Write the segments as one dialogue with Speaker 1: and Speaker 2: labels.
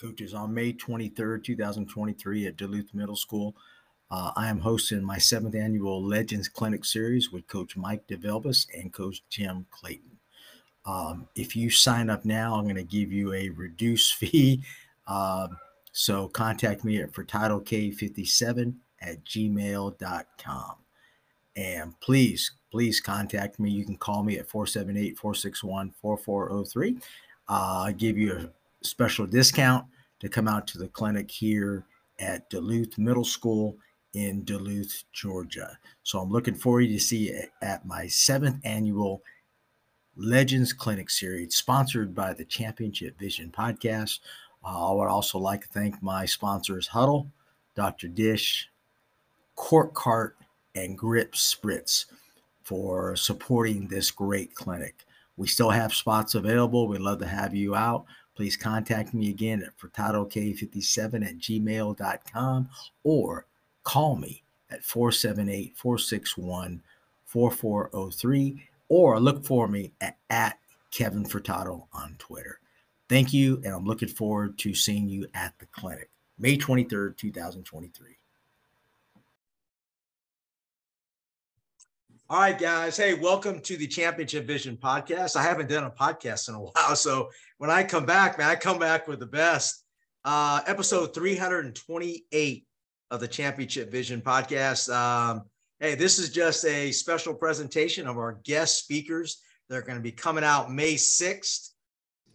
Speaker 1: coaches on may 23rd 2023 at duluth middle school uh, i am hosting my seventh annual legends clinic series with coach mike Divilbiss and coach Jim clayton um, if you sign up now i'm going to give you a reduced fee uh, so contact me at furtadok57 at gmail.com and please please contact me you can call me at 478-461-4403 uh, give you a special discount to come out to the clinic here at Duluth Middle School in Duluth, Georgia. So I'm looking forward to see you at my seventh annual Legends Clinic series, sponsored by the Championship Vision podcast. Uh, I would also like to thank my sponsors, Hudl, Dr. Dish, Cork Cart, and Grip Spritz for supporting this great clinic. We still have spots available. We'd love to have you out please contact me again at furtadok57 at gmail.com or call me at 478 461 4403 or look for me at, at Kevin Furtado on Twitter. Thank you, and I'm looking forward to seeing you at the clinic May 23rd, 2023. All right, guys. Hey, welcome to the Championship Vision podcast. I haven't done a podcast in a while. So when I come back, man, I come back with the best. Uh, episode 328 of the Championship Vision podcast. Um, hey, this is just a special presentation of our guest speakers. They're going to be coming out May 6th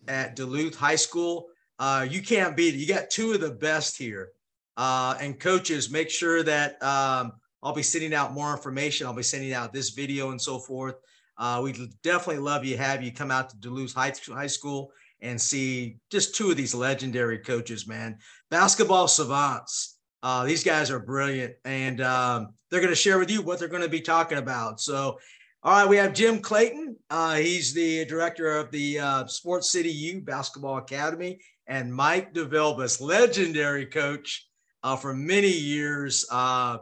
Speaker 1: at Duluth High School. Uh, you can't beat it. You got two of the best here. Uh, and coaches, make sure that. Um, I'll be sending out more information. I'll be sending out this video and so forth. Uh, we definitely love you have you come out to Duluth High, High School and see just two of these legendary coaches, man. Basketball savants. Uh, these guys are brilliant, and um, they're going to share with you what they're going to be talking about. So, all right, we have Jim Clayton. Uh, he's the director of the uh, Sports City U Basketball Academy, and Mike Divilbiss, legendary coach uh, for many years. Uh,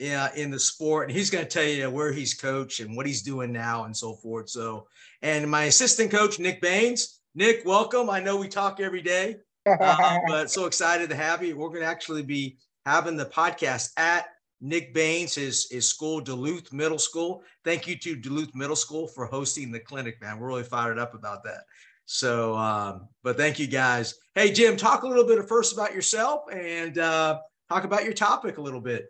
Speaker 1: yeah, in the sport, and he's going to tell you where he's coached and what he's doing now and so forth. So, and my assistant coach, Nick Baines. Nick, welcome. I know we talk every day, uh, but so excited to have you. We're going to actually be having the podcast at Nick Baines, his, his school, Duluth Middle School. Thank you to Duluth Middle School for hosting the clinic, man. We're really fired up about that. So, um, but thank you guys. Hey, Jim, talk a little bit first about yourself and uh, talk about your topic a little bit.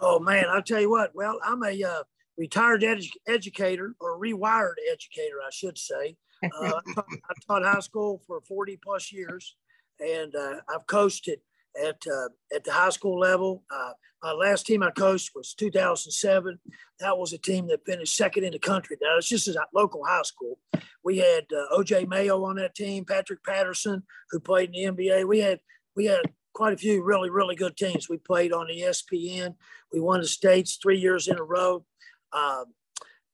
Speaker 2: Oh man, I'll tell you what. Well, I'm a uh, retired edu- educator or rewired educator, I should say. Uh, I, taught, I, taught, high school for 40 plus years, and uh, I've coached at uh, at the high school level. Uh, my last team I coached was 2007. That was a team that finished second in the country. Now it's just a local high school. We had uh, O.J. Mayo on that team, Patrick Patterson, who played in the NBA. We had we had quite a few really, really good teams. We played on ESPN. We won the states three years in a row. Um,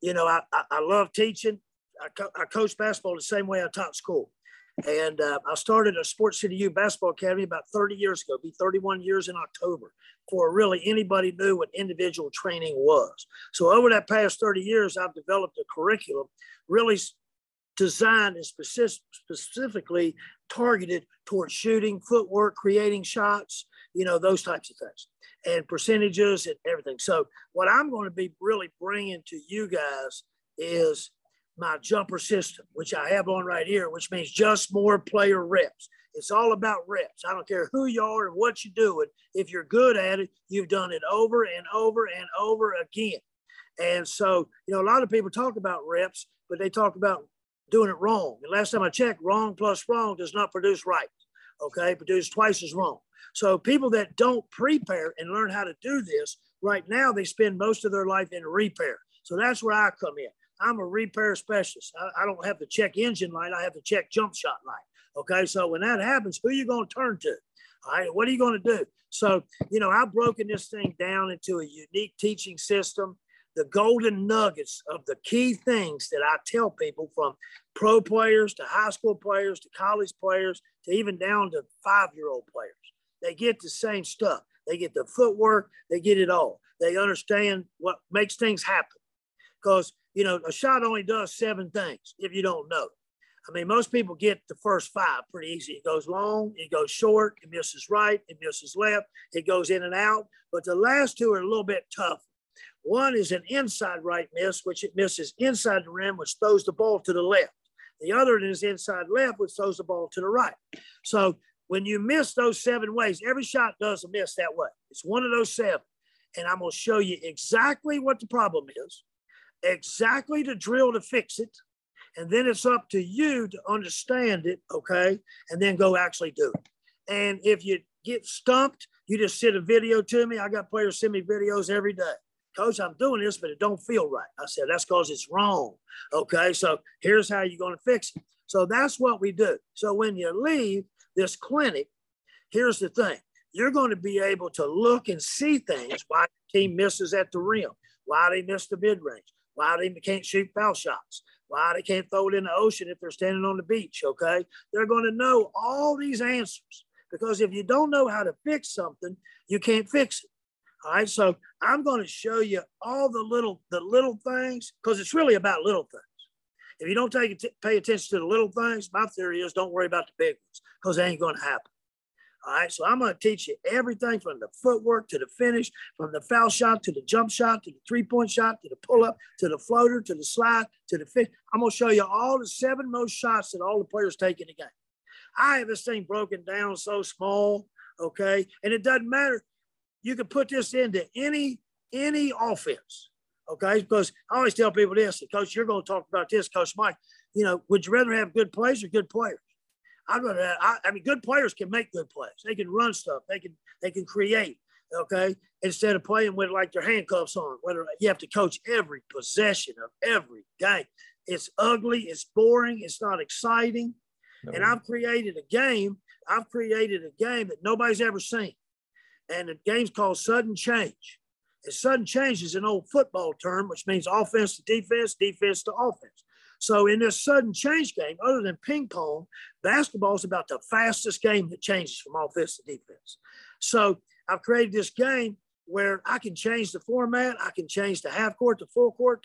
Speaker 2: you know, I, I, I love teaching. I, co- I basketball the same way I taught school. And uh, I started a Sports City U basketball academy about 30 years ago, be 31 years in October, before really anybody knew what individual training was. So over that past 30 years, I've developed a curriculum really designed and specific, specifically targeted towards shooting, footwork, creating shots, you know, those types of things and percentages and everything. So what I'm going to be really bringing to you guys is my jumper system, which I have on right here, which means just more player reps. It's all about reps. I don't care who you are and what you're doing. If you're good at it, you've done it over and over and over again. And so, you know, a lot of people talk about reps, but they talk about doing it wrong. And last time I checked, wrong plus wrong does not produce right. Okay, produce twice as wrong. So people that don't prepare and learn how to do this right now, they spend most of their life in repair. So that's where I come in. I'm a repair specialist. I, I don't have to check engine light. I have to check jump shot light. Okay, so when that happens, who you going to turn to? All right, what are you going to do? So, you know, I've broken this thing down into a unique teaching system the golden nuggets of the key things that I tell people from pro players to high school players to college players to even down to five year old players. They get the same stuff. They get the footwork, they get it all. They understand what makes things happen. Because, you know, a shot only does seven things if you don't know. I mean, most people get the first five pretty easy. It goes long, it goes short, it misses right, it misses left, it goes in and out. But the last two are a little bit tough one is an inside right miss, which it misses inside the rim, which throws the ball to the left. The other is inside left, which throws the ball to the right. So when you miss those seven ways, every shot does a miss that way. It's one of those seven. And I'm going to show you exactly what the problem is, exactly the drill to fix it. And then it's up to you to understand it, okay? And then go actually do it. And if you get stumped, you just send a video to me. I got players send me videos every day coach, I'm doing this, but it don't feel right. I said, that's because it's wrong. Okay, so here's how you're going to fix it. So that's what we do. So when you leave this clinic, here's the thing. You're going to be able to look and see things why the team misses at the rim, why they miss the mid range, why they can't shoot foul shots, why they can't throw it in the ocean if they're standing on the beach. Okay. They're going to know all these answers because if you don't know how to fix something, you can't fix it. All right. So I'm going to show you all the little the little things because it's really about little things. If you don't take pay attention to the little things, my theory is don't worry about the big ones because they ain't going to happen. All right, so I'm going to teach you everything from the footwork to the finish, from the foul shot to the jump shot to the three point shot to the pull up to the floater to the slide to the finish. I'm going to show you all the seven most shots that all the players take in the game. I have this thing broken down so small, okay, and it doesn't matter. You can put this into any any offense. Okay, because I always tell people this, Coach, you're going to talk about this, Coach Mike. You know, would you rather have good plays or good players? I'd rather. Have, I, I mean, good players can make good plays. They can run stuff. They can they can create. Okay, instead of playing with like their handcuffs on, whether you have to coach every possession of every game. It's ugly. It's boring. It's not exciting. No. And I've created a game. I've created a game that nobody's ever seen and the game's called sudden change. And sudden change is an old football term, which means offense to defense, defense to offense. So in this sudden change game, other than ping pong, basketball is about the fastest game that changes from offense to defense. So I've created this game where I can change the format, I can change the half court to full court,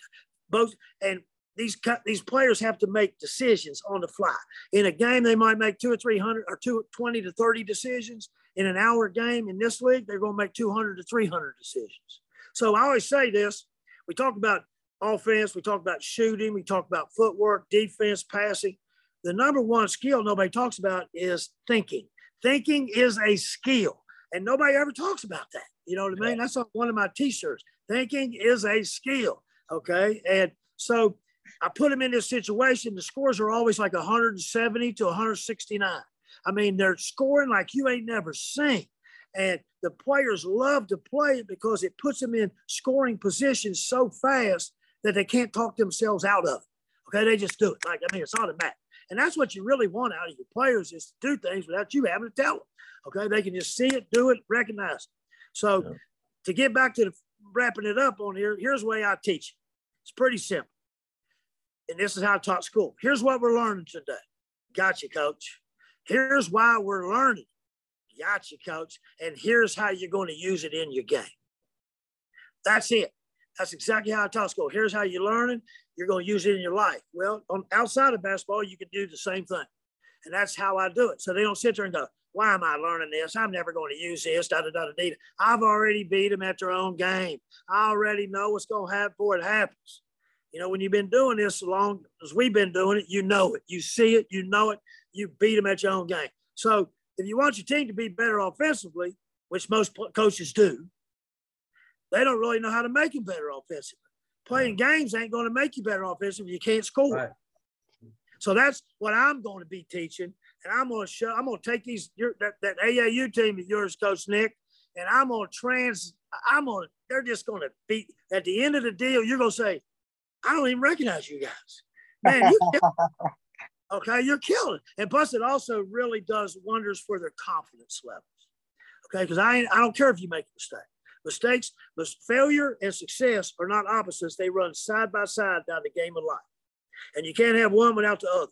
Speaker 2: both, and these these players have to make decisions on the fly. In a game, they might make two or three hundred or two twenty to thirty decisions in an hour game in this league, they're going to make 200 to 300 decisions. So I always say this we talk about offense, we talk about shooting, we talk about footwork, defense, passing. The number one skill nobody talks about is thinking. Thinking is a skill, and nobody ever talks about that. You know what I mean? That's on one of my t shirts. Thinking is a skill. Okay. And so I put them in this situation. The scores are always like 170 to 169. I mean, they're scoring like you ain't never seen. And the players love to play it because it puts them in scoring positions so fast that they can't talk themselves out of it. Okay, they just do it. Like, I mean, it's automatic. And that's what you really want out of your players is to do things without you having to tell them. Okay, they can just see it, do it, recognize it. So yeah. to get back to the, wrapping it up on here, here's the way I teach. It. It's pretty simple. And this is how I taught school. Here's what we're learning today. Gotcha, coach. Here's why we're learning. Gotcha, coach. And here's how you're going to use it in your game. That's it. That's exactly how I taught school. Here's how you're learning. You're going to use it in your life. Well, on outside of basketball, you can do the same thing. And that's how I do it. So they don't sit there and go, why am I learning this? I'm never going to use this. Da, da, da, da, da. I've already beat them at their own game. I already know what's going to happen before it happens. You know, when you've been doing this as long as we've been doing it, you know it. You see it, you know it you beat them at your own game. So if you want your team to be better offensively, which most coaches do, they don't really know how to make you better offensively. Playing games ain't going to make you better offensively. You can't score. Right. So that's what I'm going to be teaching, and I'm going to show. I'm going to take these your, that, that AAU team of yours, Coach Nick, and I'm going to trans. I'm going. to They're just going to be at the end of the deal. You're going to say, I don't even recognize you guys, man. You, Okay, you're killing. And plus, it also really does wonders for their confidence levels. Okay, because I I don't care if you make a mistake. Mistakes, but failure, and success are not opposites. They run side by side down the game of life, and you can't have one without the other.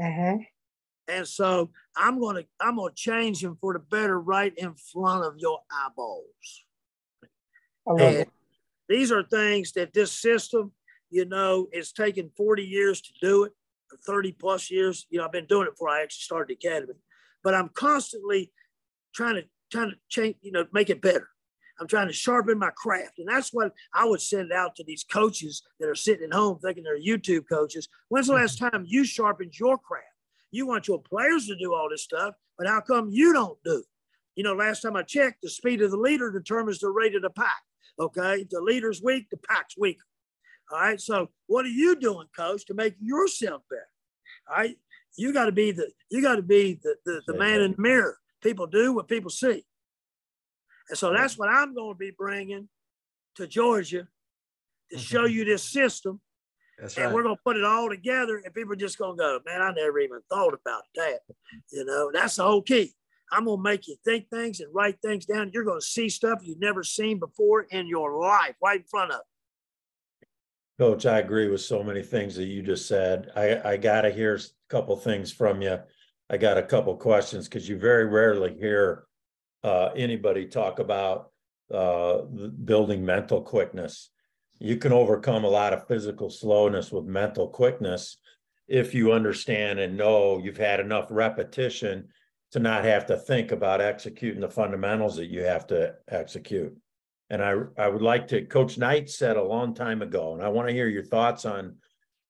Speaker 2: Mm-hmm. And so I'm gonna I'm gonna change him for the better right in front of your eyeballs. And these are things that this system, you know, it's taken 40 years to do it. 30 plus years. You know, I've been doing it before I actually started the academy, but I'm constantly trying to trying to change, you know, make it better. I'm trying to sharpen my craft. And that's what I would send out to these coaches that are sitting at home thinking they're YouTube coaches. When's the last time you sharpened your craft? You want your players to do all this stuff, but how come you don't do it? You know, last time I checked, the speed of the leader determines the rate of the pack. Okay. If the leader's weak, the pack's weaker. All right. So what are you doing, coach, to make yourself better? All right. You got to be the you got to be the, the, the man in the mirror. People do what people see. And so that's what I'm going to be bringing to Georgia to show you this system. That's and right. we're going to put it all together, and people are just going to go, man, I never even thought about that. You know, that's the whole key. I'm going to make you think things and write things down. You're going to see stuff you've never seen before in your life right in front of
Speaker 3: Coach, I agree with so many things that you just said. I, I got to hear a couple things from you. I got a couple questions because you very rarely hear uh, anybody talk about uh, building mental quickness. You can overcome a lot of physical slowness with mental quickness if you understand and know you've had enough repetition to not have to think about executing the fundamentals that you have to execute and I I would like to. Coach Knight said a long time ago, and I want to hear your thoughts on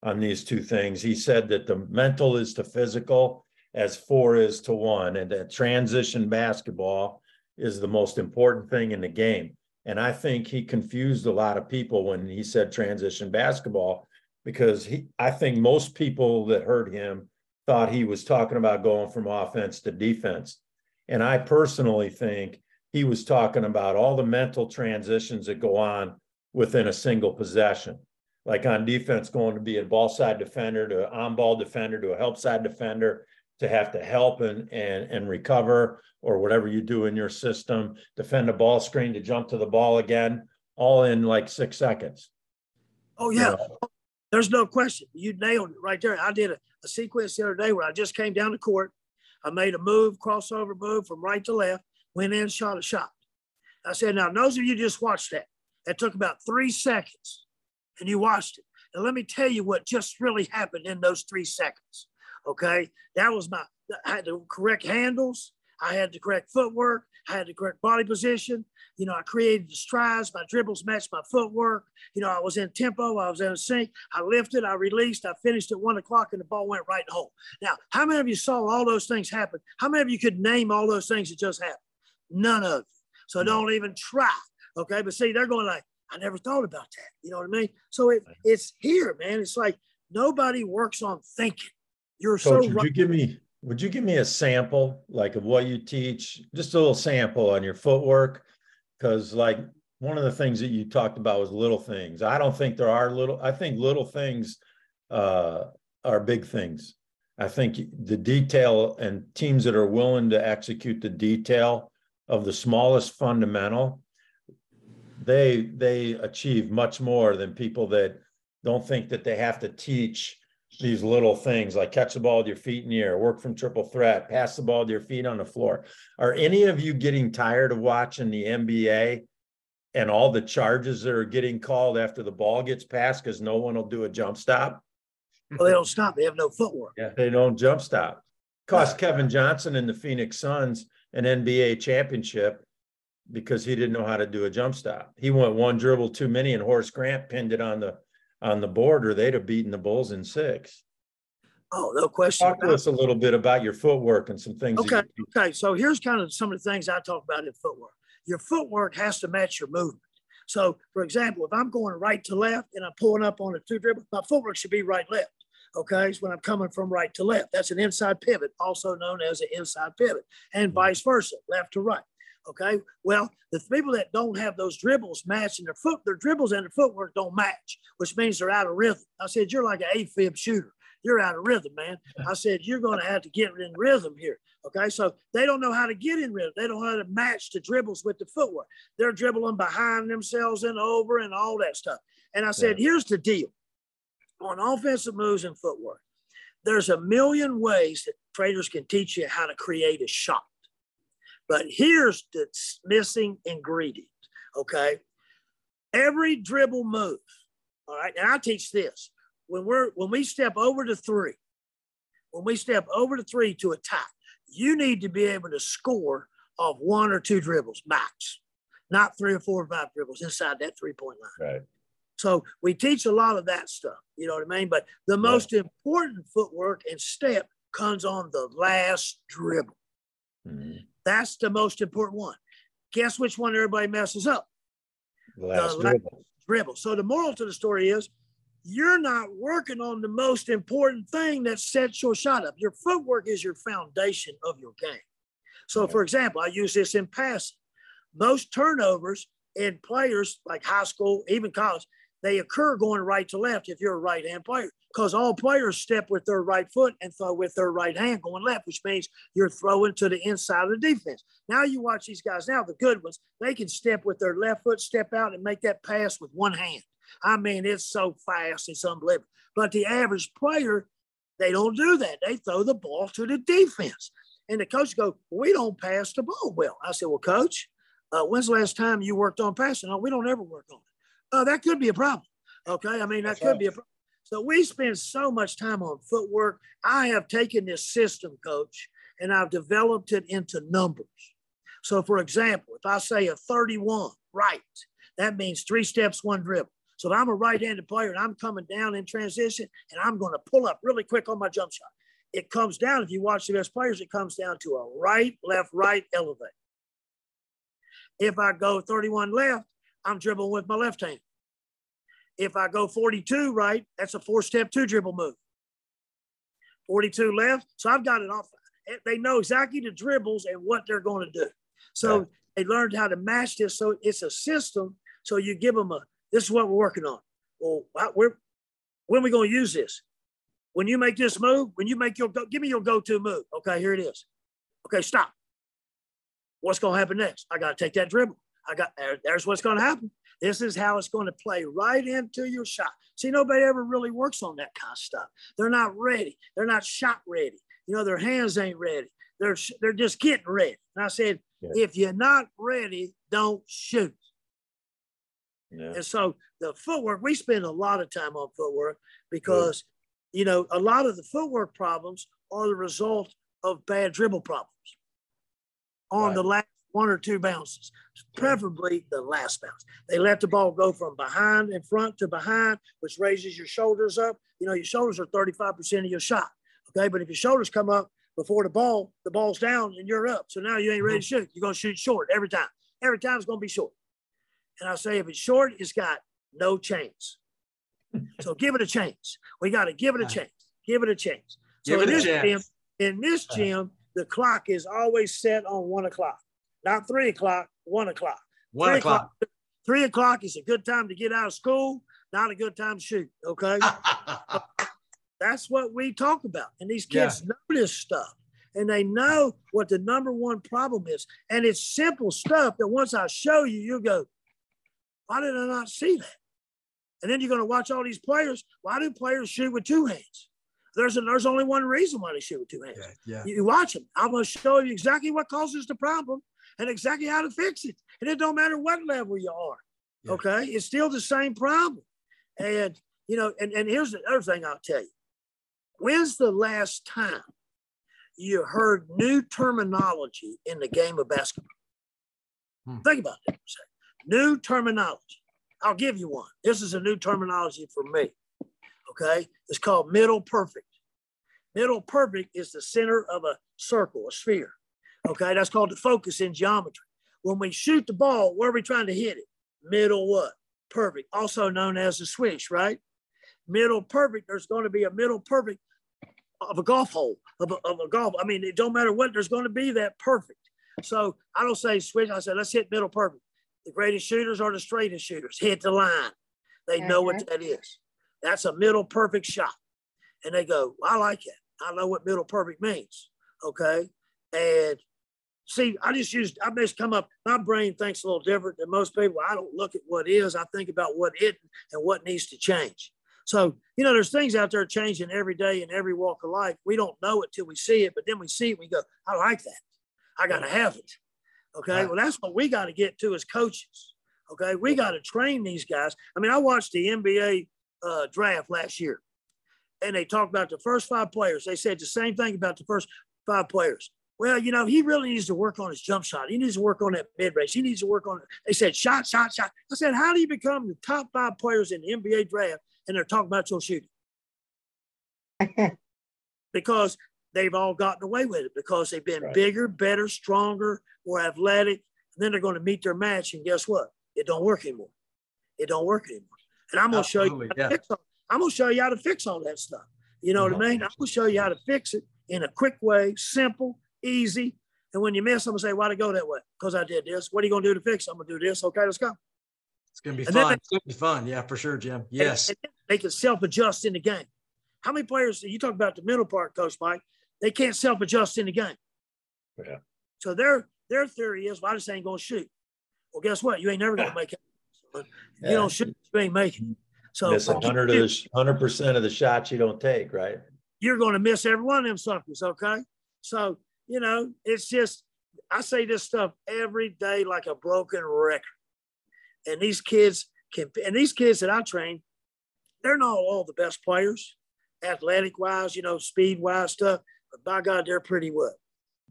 Speaker 3: on these two things. He said that the mental is to physical as four is to one, and that transition basketball is the most important thing in the game. And I think he confused a lot of people when he said transition basketball because he I think most people that heard him thought he was talking about going from offense to defense. And I personally think he was talking about all the mental transitions that go on within a single possession. Like on defense, going to be a ball side defender to on ball defender to a help side defender to have to help and, and, and recover or whatever you do in your system, defend a ball screen to jump to the ball again, all in like six seconds.
Speaker 2: Oh, yeah. You know? There's no question. You nailed it right there. I did a, a sequence the other day where I just came down to court. I made a move, crossover move from right to left went in, shot a shot. I said, now those of you just watched that, that took about three seconds and you watched it. And let me tell you what just really happened in those three seconds. Okay. That was my, I had the correct handles. I had the correct footwork. I had the correct body position. You know, I created the strides. My dribbles matched my footwork. You know, I was in tempo. I was in sync. I lifted. I released. I finished at one o'clock, and the ball went right home. Now, how many of you saw all those things happen? How many of you could name all those things that just happened? None of you, So mm. don't even try. Okay. But see, they're going like, I never thought about that. You know what I mean? So it, it's here, man. It's like nobody works on thinking. You're
Speaker 3: Coach, so
Speaker 2: right.
Speaker 3: Would you give me would you give me a sample like of what you teach? Just a little sample on your footwork. Cause like one of the things that you talked about was little things. I don't think there are little, I think little things uh, are big things. I think the detail and teams that are willing to execute the detail of the smallest fundamental, they they achieve much more than people that don't think that they have to teach these little things like catch the ball with your feet in the air, work from triple threat, pass the ball to your feet on the floor. Are any of you getting tired of watching the NBA and all the charges that are getting called after the ball gets passed because no one will do a jump stop?
Speaker 2: Well, they don't stop. They have no footwork.
Speaker 3: Yeah, they don't jump stop. Cost Kevin Johnson and the Phoenix Suns – an NBA championship because he didn't know how to do a jump stop. He went one dribble too many, and Horace Grant pinned it on the on the board, or they'd have beaten the Bulls in six.
Speaker 2: Oh, no question.
Speaker 3: Talk to us a little bit about your footwork and some things.
Speaker 2: Okay, okay. So here's kind of some of the things I talk about in footwork. Your footwork has to match your movement. So, for example, if I'm going right to left and I'm pulling up on a two dribble, my footwork should be right left. Okay, it's when I'm coming from right to left. That's an inside pivot, also known as an inside pivot, and mm-hmm. vice versa, left to right. Okay, well, the people that don't have those dribbles matching their foot, their dribbles and their footwork don't match, which means they're out of rhythm. I said, You're like an AFib shooter you're out of rhythm, man. I said, you're going to have to get in rhythm here. Okay. So they don't know how to get in rhythm. They don't know how to match the dribbles with the footwork. They're dribbling behind themselves and over and all that stuff. And I said, yeah. here's the deal on offensive moves and footwork. There's a million ways that traders can teach you how to create a shot. But here's the missing ingredient, okay? Every dribble move, all right? And I teach this. When we're when we step over to three, when we step over to three to attack, you need to be able to score off one or two dribbles max, not three or four or five dribbles inside that three point
Speaker 3: line. Right.
Speaker 2: So we teach a lot of that stuff, you know what I mean? But the most important footwork and step comes on the last dribble. Mm-hmm. That's the most important one. Guess which one everybody messes up? last the dribble. Last dribble. So the moral to the story is you're not working on the most important thing that sets your shot up. Your footwork is your foundation of your game. So, for example, I use this in passing. Most turnovers in players like high school, even college, they occur going right to left if you're a right hand player, because all players step with their right foot and throw with their right hand going left, which means you're throwing to the inside of the defense. Now you watch these guys now, the good ones, they can step with their left foot, step out, and make that pass with one hand. I mean, it's so fast, it's unbelievable. But the average player, they don't do that. They throw the ball to the defense. And the coach go, we don't pass the ball well. I said, well, coach, uh, when's the last time you worked on passing? "Oh, we don't ever work on it. Oh, that could be a problem. Okay. I mean, that could be a problem. So we spend so much time on footwork. I have taken this system, coach, and I've developed it into numbers. So, for example, if I say a 31 right, that means three steps, one dribble. So, if I'm a right handed player and I'm coming down in transition and I'm going to pull up really quick on my jump shot, it comes down. If you watch the best players, it comes down to a right, left, right elevate. If I go 31 left, I'm dribbling with my left hand. If I go 42 right, that's a four step two dribble move. 42 left. So I've got it off. They know exactly the dribbles and what they're going to do. So yeah. they learned how to match this. So it's a system. So you give them a, this is what we're working on. Well, we're, when are we going to use this? When you make this move, when you make your go, give me your go to move. Okay, here it is. Okay, stop. What's going to happen next? I got to take that dribble. I got there, there's what's going to happen. This is how it's going to play right into your shot. See, nobody ever really works on that kind of stuff. They're not ready. They're not shot ready. You know, their hands ain't ready. They're they're just getting ready. And I said, yeah. if you're not ready, don't shoot. Yeah. And so the footwork, we spend a lot of time on footwork because, yeah. you know, a lot of the footwork problems are the result of bad dribble problems on right. the last one or two bounces, preferably the last bounce. They let the ball go from behind and front to behind, which raises your shoulders up. You know, your shoulders are 35% of your shot. Okay. But if your shoulders come up before the ball, the ball's down and you're up. So now you ain't ready to mm-hmm. shoot. You're going to shoot short every time. Every time it's going to be short. And I say, if it's short, it's got no chance. so give it a chance. We got to give it a uh-huh. chance. Give it a chance. So in this, gym, in this gym, the clock is always set on one o'clock not three o'clock, one o'clock. One three
Speaker 1: o'clock. o'clock.
Speaker 2: Three o'clock is a good time to get out of school, not a good time to shoot. Okay. That's what we talk about. And these kids yeah. know this stuff and they know what the number one problem is. And it's simple stuff that once I show you, you'll go, why did I not see that? And then you're going to watch all these players. Why do players shoot with two hands? There's, a, there's only one reason why they shoot with two hands. Yeah, yeah. You, you watch them. I'm going to show you exactly what causes the problem and exactly how to fix it. And it don't matter what level you are. Yeah. Okay. It's still the same problem. And, you know, and, and here's the other thing I'll tell you. When's the last time you heard new terminology in the game of basketball? Hmm. Think about that New terminology. I'll give you one. This is a new terminology for me. Okay. It's called middle perfect. Middle perfect is the center of a circle, a sphere. Okay, that's called the focus in geometry. When we shoot the ball, where are we trying to hit it? Middle what? Perfect, also known as the swish, right? Middle perfect, there's going to be a middle perfect of a golf hole, of a, of a golf. I mean, it don't matter what, there's going to be that perfect. So I don't say switch. I say, let's hit middle perfect. The greatest shooters are the straightest shooters. Hit the line. They know what uh-huh. that is. That's a middle perfect shot. And they go, I like it. I know what middle perfect means. Okay. And see, I just used, I just come up, my brain thinks a little different than most people. I don't look at what is, I think about what it and what needs to change. So, you know, there's things out there changing every day in every walk of life. We don't know it till we see it, but then we see it, we go, I like that. I got to have it. Okay. Right. Well, that's what we got to get to as coaches. Okay. We got to train these guys. I mean, I watched the NBA uh, draft last year and they talked about the first five players. They said the same thing about the first five players well, you know, he really needs to work on his jump shot. He needs to work on that mid range. He needs to work on it. They said, shot, shot, shot. I said, how do you become the top five players in the NBA draft and they're talking about your shooting? because they've all gotten away with it because they've been right. bigger, better, stronger, more athletic. And then they're going to meet their match. And guess what? It don't work anymore. It don't work anymore. And I'm going to show you. Yeah. All, I'm going to show you how to fix all that stuff. You know mm-hmm. what I uh-huh. mean? I'm going to show you how to fix it in a quick way, simple, easy. And when you miss, I'm gonna say, why'd it go that way? Because I did this. What are you gonna do to fix? It? I'm gonna do this. Okay, let's go.
Speaker 1: It's gonna be and fun. They, it's gonna be fun, yeah, for sure, Jim. Yes. And,
Speaker 2: and they can self-adjust in the game. How many players you talk about the middle part, Coach Mike? They can't self-adjust in the game. Yeah. So their their theory is, well, I just ain't gonna shoot. Well, guess what? You ain't never gonna make it. So yeah. You don't shoot, you ain't making it.
Speaker 3: So hundred of the hundred percent of the shots you don't take, right?
Speaker 2: You're gonna miss every one of them suckers, okay? So you know, it's just, I say this stuff every day like a broken record. And these kids can, and these kids that I train, they're not all the best players, athletic wise, you know, speed wise stuff, but by God, they're pretty well.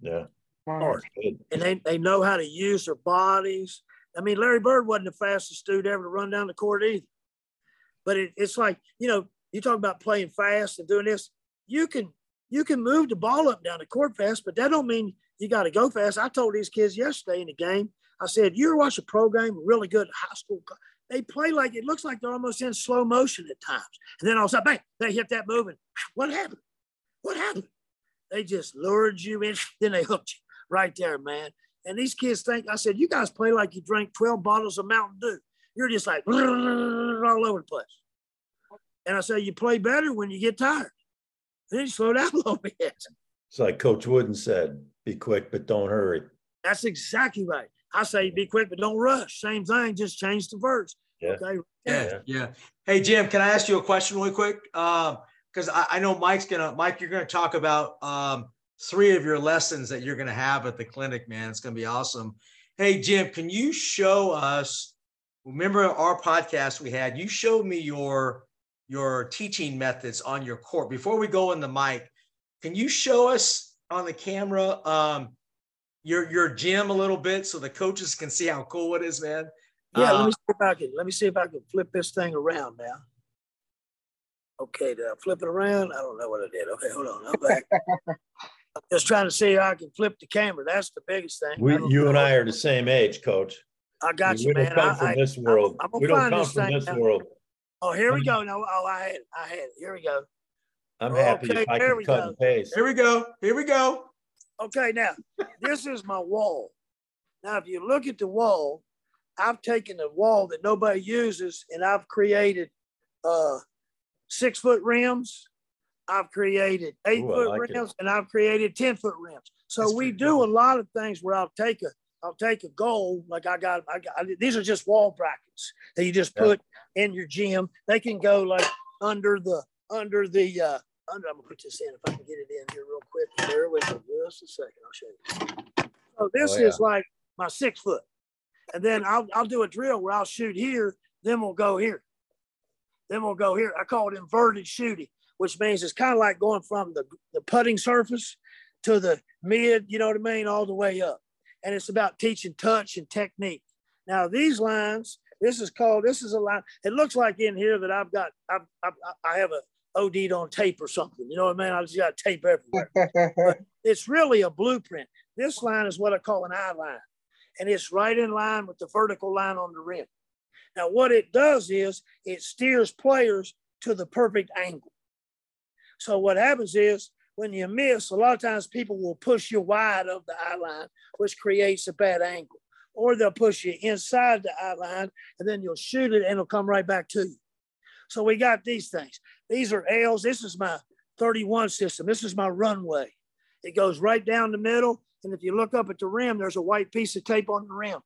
Speaker 3: Yeah. Hard.
Speaker 2: And they, they know how to use their bodies. I mean, Larry Bird wasn't the fastest dude ever to run down the court either. But it, it's like, you know, you talk about playing fast and doing this. You can you can move the ball up down the court fast, but that don't mean you got to go fast. I told these kids yesterday in the game, I said, you watch a pro game, really good high school. They play like it looks like they're almost in slow motion at times. And then all of a sudden, bang, they hit that move. And what happened? What happened? They just lured you in, then they hooked you right there, man. And these kids think, I said, you guys play like you drank 12 bottles of Mountain Dew. You're just like all over the place. And I said, you play better when you get tired then slow down a little bit.
Speaker 3: It's like Coach Wooden said, be quick, but don't hurry.
Speaker 2: That's exactly right. I say be quick, but don't rush. Same thing, just change the verse.
Speaker 1: Yeah. Okay. Yeah. yeah. yeah. Hey, Jim, can I ask you a question really quick? Because um, I, I, know Mike's going to, Mike, you're going to talk about um, three of your lessons that you're going to have at the clinic, man. It's going to be awesome. Hey, Jim, can you show us? Remember our podcast we had? You showed me your your teaching methods on your court. Before we go in the mic, can you show us on the camera um, your your gym a little bit so the coaches can see how cool it is, man?
Speaker 2: Yeah, uh, let me uh, see if I can let me see if I can flip this thing around now. Okay, did I flip it around? I don't know what I did. Okay, hold on. I'm back. I'm just trying to see how I can flip the camera. That's the biggest thing.
Speaker 3: We, you and I are the same age, Coach.
Speaker 2: I got we you, man.
Speaker 3: Come I, from I, this world. I'm, I'm we don't come from this now. world.
Speaker 2: Oh, here we um, go. No, oh, I had I had it. Here we go.
Speaker 3: I'm okay, happy if I can cut
Speaker 1: go.
Speaker 3: and paste.
Speaker 1: Here we go. Here we go.
Speaker 2: Okay, now this is my wall. Now, if you look at the wall, I've taken a wall that nobody uses and I've created uh, six foot rims. I've created eight Ooh, foot like rims it. and I've created 10 foot rims. So That's we do cool. a lot of things where I'll take a, I'll take a goal. Like I got, I got, these are just wall brackets that you just put in your gym. They can go like under the under the uh, under. I'm gonna put this in if I can get it in here real quick. There we go. Just a second. I'll show you. So this oh, yeah. is like my six foot, and then I'll I'll do a drill where I'll shoot here, then we'll go here, then we'll go here. I call it inverted shooting, which means it's kind of like going from the the putting surface to the mid. You know what I mean? All the way up, and it's about teaching touch and technique. Now these lines this is called, this is a line. It looks like in here that I've got, I've, I've, I have a OD'd on tape or something. You know what I mean? I just got tape everywhere. it's really a blueprint. This line is what I call an eye line, and it's right in line with the vertical line on the rim. Now, what it does is it steers players to the perfect angle. So, what happens is when you miss, a lot of times people will push you wide of the eye line, which creates a bad angle or they'll push you inside the outline and then you'll shoot it and it'll come right back to you. So we got these things. These are L's. This is my 31 system. This is my runway. It goes right down the middle. And if you look up at the rim, there's a white piece of tape on the rim.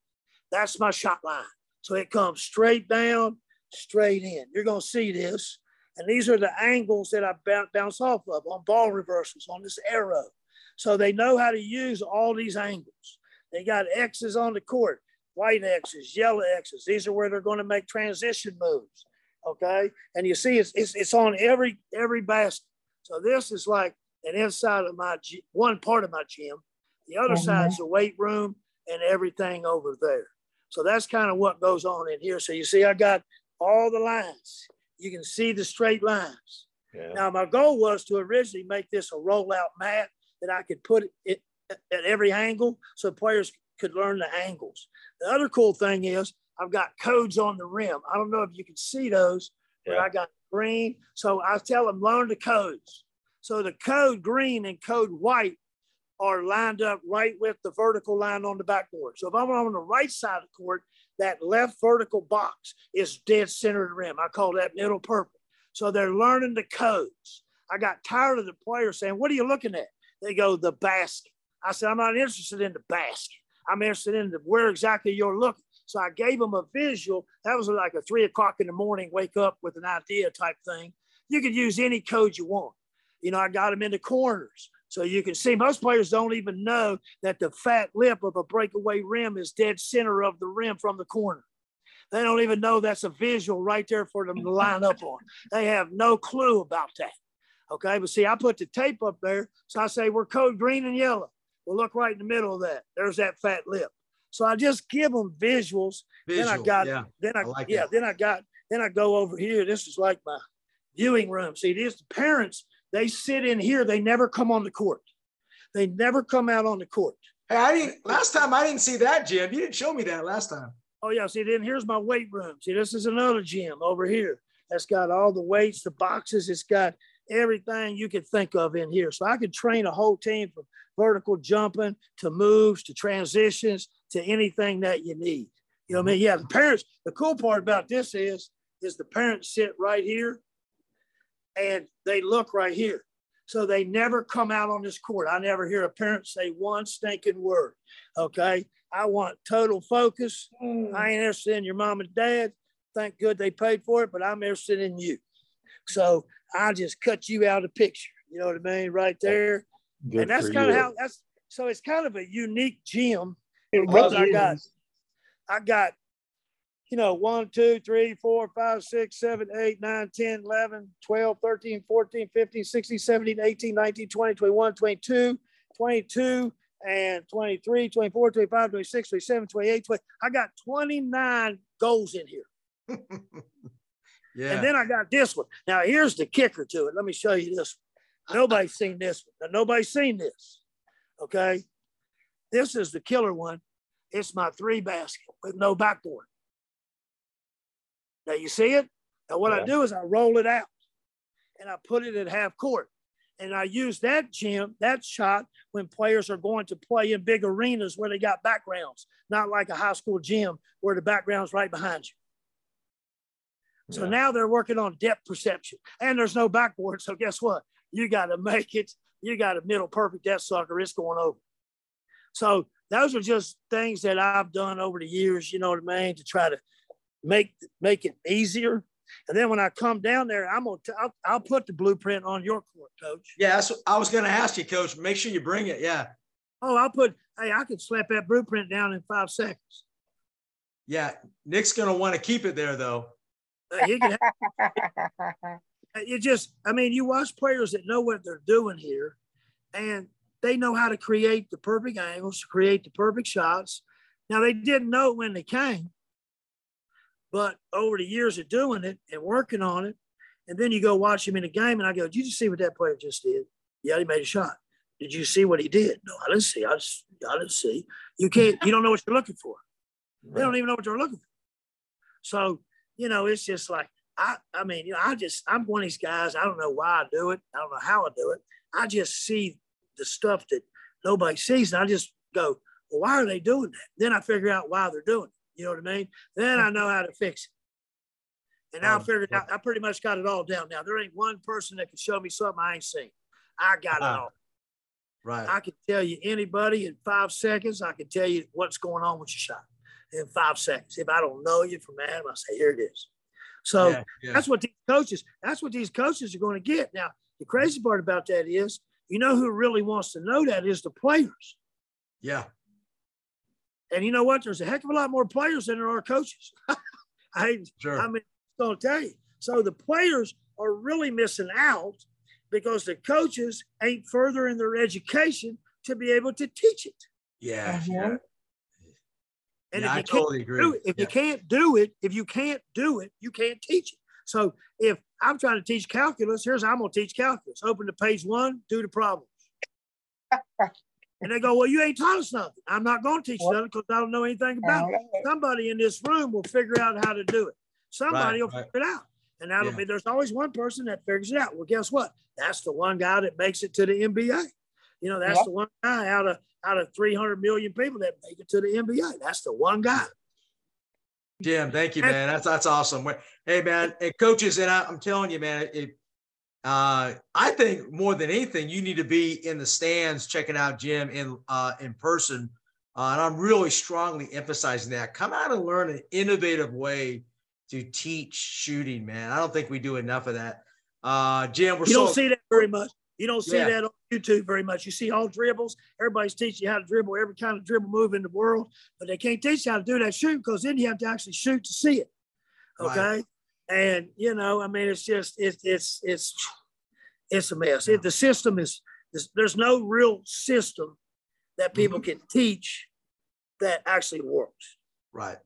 Speaker 2: That's my shot line. So it comes straight down, straight in. You're going to see this. And these are the angles that I bounce off of on ball reversals, on this arrow. So they know how to use all these angles. They got X's on the court, white X's, yellow X's. These are where they're going to make transition moves. Okay. And you see, it's, it's, it's on every, every basket. So this is like an inside of my, one part of my gym. The other mm-hmm. side's the weight room and everything over there. So that's kind of what goes on in here. So you see, I got all the lines. You can see the straight lines. Yeah. Now, my goal was to originally make this a rollout mat that I could put it at every angle so players could learn the angles. The other cool thing is I've got codes on the rim. I don't know if you can see those, but yeah. I got green. So I tell them learn the codes. So the code green and code white are lined up right with the vertical line on the backboard. So if I'm on the right side of the court, that left vertical box is dead center of the rim. I call that middle purple. So they're learning the codes. I got tired of the players saying, What are you looking at? They go, The basket. I said, I'm not interested in the basket. I'm interested in the, where exactly you're looking. So I gave them a visual. That was like a three o'clock in the morning, wake up with an idea type thing. You could use any code you want. You know, I got them into corners. So you can see most players don't even know that the fat lip of a breakaway rim is dead center of the rim from the corner. They don't even know that's a visual right there for them to line up on. They have no clue about that. Okay, but see, I put the tape up there. So I say we're code green and yellow. Well, look right in the middle of that. There's that fat lip. So I just give them visuals. Visual, then I got, yeah. then I, I like yeah, that. then I got, then I go over here. This is like my viewing room. See, these the parents, they sit in here. They never come on the court. They never come out on the court.
Speaker 1: Hey, I didn't, last time I didn't see that, Jim. You didn't show me that last time.
Speaker 2: Oh yeah. See, then here's my weight room. See, this is another gym over here. That's got all the weights, the boxes. It's got everything you could think of in here. So I could train a whole team from vertical jumping to moves to transitions to anything that you need. You know what I mean? Yeah, the parents, the cool part about this is, is the parents sit right here and they look right here. So they never come out on this court. I never hear a parent say one stinking word. Okay. I want total focus. Mm. I ain't interested in your mom and dad. Thank good they paid for it, but I'm interested in you. So I just cut you out of the picture. You know what I mean? Right there. Good and that's kind of how that's so it's kind of a unique gym. It I got I got, you know, one, two, three, four, five, six, seven, eight, nine, 10, 11, 12, 13, 14, 15, 16, 17, 18, 19, 20, 21, 22, 22, and 23, 24, 25, 26, 27, 28, 20. I got 29 goals in here. Yeah. And then I got this one. Now here's the kicker to it. Let me show you this. One. Nobody's seen this one. nobody's seen this. Okay. This is the killer one. It's my three basket with no backboard. Now you see it? Now what yeah. I do is I roll it out and I put it at half court. And I use that gym, that shot when players are going to play in big arenas where they got backgrounds, not like a high school gym where the background's right behind you. So yeah. now they're working on depth perception, and there's no backboard. So guess what? You got to make it. You got a middle perfect depth sucker. It's going over. So those are just things that I've done over the years. You know what I mean? To try to make make it easier. And then when I come down there, I'm gonna t- I'll, I'll put the blueprint on your court, coach.
Speaker 1: Yeah, that's what I was gonna ask you, coach. Make sure you bring it. Yeah.
Speaker 2: Oh, I'll put. Hey, I can slap that blueprint down in five seconds.
Speaker 1: Yeah, Nick's gonna want to keep it there though he uh,
Speaker 2: can uh, just i mean you watch players that know what they're doing here and they know how to create the perfect angles to create the perfect shots now they didn't know it when they came but over the years of doing it and working on it and then you go watch him in a game and i go did you see what that player just did yeah he made a shot did you see what he did no i didn't see i, just, I didn't see you can't you don't know what you're looking for they don't even know what they're looking for so you know, it's just like, I, I mean, you know, I just, I'm one of these guys. I don't know why I do it. I don't know how I do it. I just see the stuff that nobody sees. And I just go, well, why are they doing that? Then I figure out why they're doing it. You know what I mean? Then I hmm. know how to fix it. And now I oh, figured yeah. out, I pretty much got it all down now. There ain't one person that can show me something I ain't seen. I got it uh-huh. all. Right. I can tell you anybody in five seconds. I can tell you what's going on with your shot in five seconds. If I don't know you from Adam, I say, here it is. So yeah, yeah. that's what these coaches, that's what these coaches are going to get. Now, the crazy part about that is, you know who really wants to know that is the players.
Speaker 1: Yeah.
Speaker 2: And you know what? There's a heck of a lot more players than there are coaches. I, sure. I mean, going to tell you. So the players are really missing out because the coaches ain't further in their education to be able to teach it.
Speaker 1: Yeah.
Speaker 2: Uh-huh. yeah.
Speaker 1: And yeah, I totally agree.
Speaker 2: It, if
Speaker 1: yeah.
Speaker 2: you can't do it, if you can't do it, you can't teach it. So if I'm trying to teach calculus, here's how I'm going to teach calculus. Open to page one, do the problems. and they go, well, you ain't taught us nothing. I'm not going to teach you nothing because I don't know anything about it. Somebody in this room will figure out how to do it. Somebody right, will right. figure it out. And that'll yeah. be there's always one person that figures it out. Well, guess what? That's the one guy that makes it to the NBA. You know, that's yep. the one guy out of out of 300 million people that make it to the NBA. That's the one guy.
Speaker 1: Jim, thank you, man. That's that's awesome. Hey, man, and coaches, and I, am telling you, man, it, uh, I think more than anything, you need to be in the stands checking out Jim in uh, in person. Uh, and I'm really strongly emphasizing that. Come out and learn an innovative way to teach shooting, man. I don't think we do enough of that. Uh, Jim, we're
Speaker 2: you
Speaker 1: don't
Speaker 2: so- see that very much. You don't see yeah. that on YouTube very much. You see all dribbles. Everybody's teaching you how to dribble every kind of dribble move in the world, but they can't teach you how to do that shoot because then you have to actually shoot to see it. Okay. Right. And you know, I mean, it's just it's it's it's it's a mess. the system is there's no real system that people mm-hmm. can teach that actually works.
Speaker 1: Right.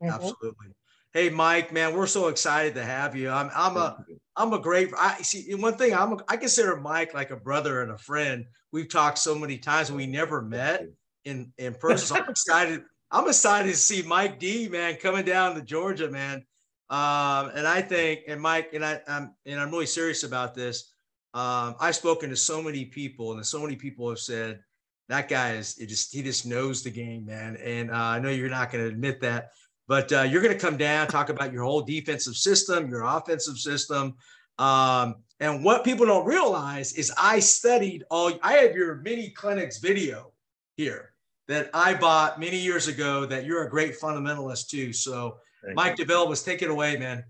Speaker 1: Mm-hmm. Absolutely. Hey, Mike, man, we're so excited to have you. I'm, I'm a, I'm a great. I see one thing. I'm, a, I consider Mike like a brother and a friend. We've talked so many times. We never met in in person. So I'm excited. I'm excited to see Mike D, man, coming down to Georgia, man. Um, and I think, and Mike, and I, I'm, and I'm really serious about this. Um, I've spoken to so many people, and so many people have said that guy is it just he just knows the game, man. And uh, I know you're not going to admit that, but uh, you're going to come down, talk about your whole defensive system, your offensive system. Um, and what people don't realize is I studied all, I have your mini clinics video here that I bought many years ago that you're a great fundamentalist too. So, thank Mike Divilbiss take it away, man.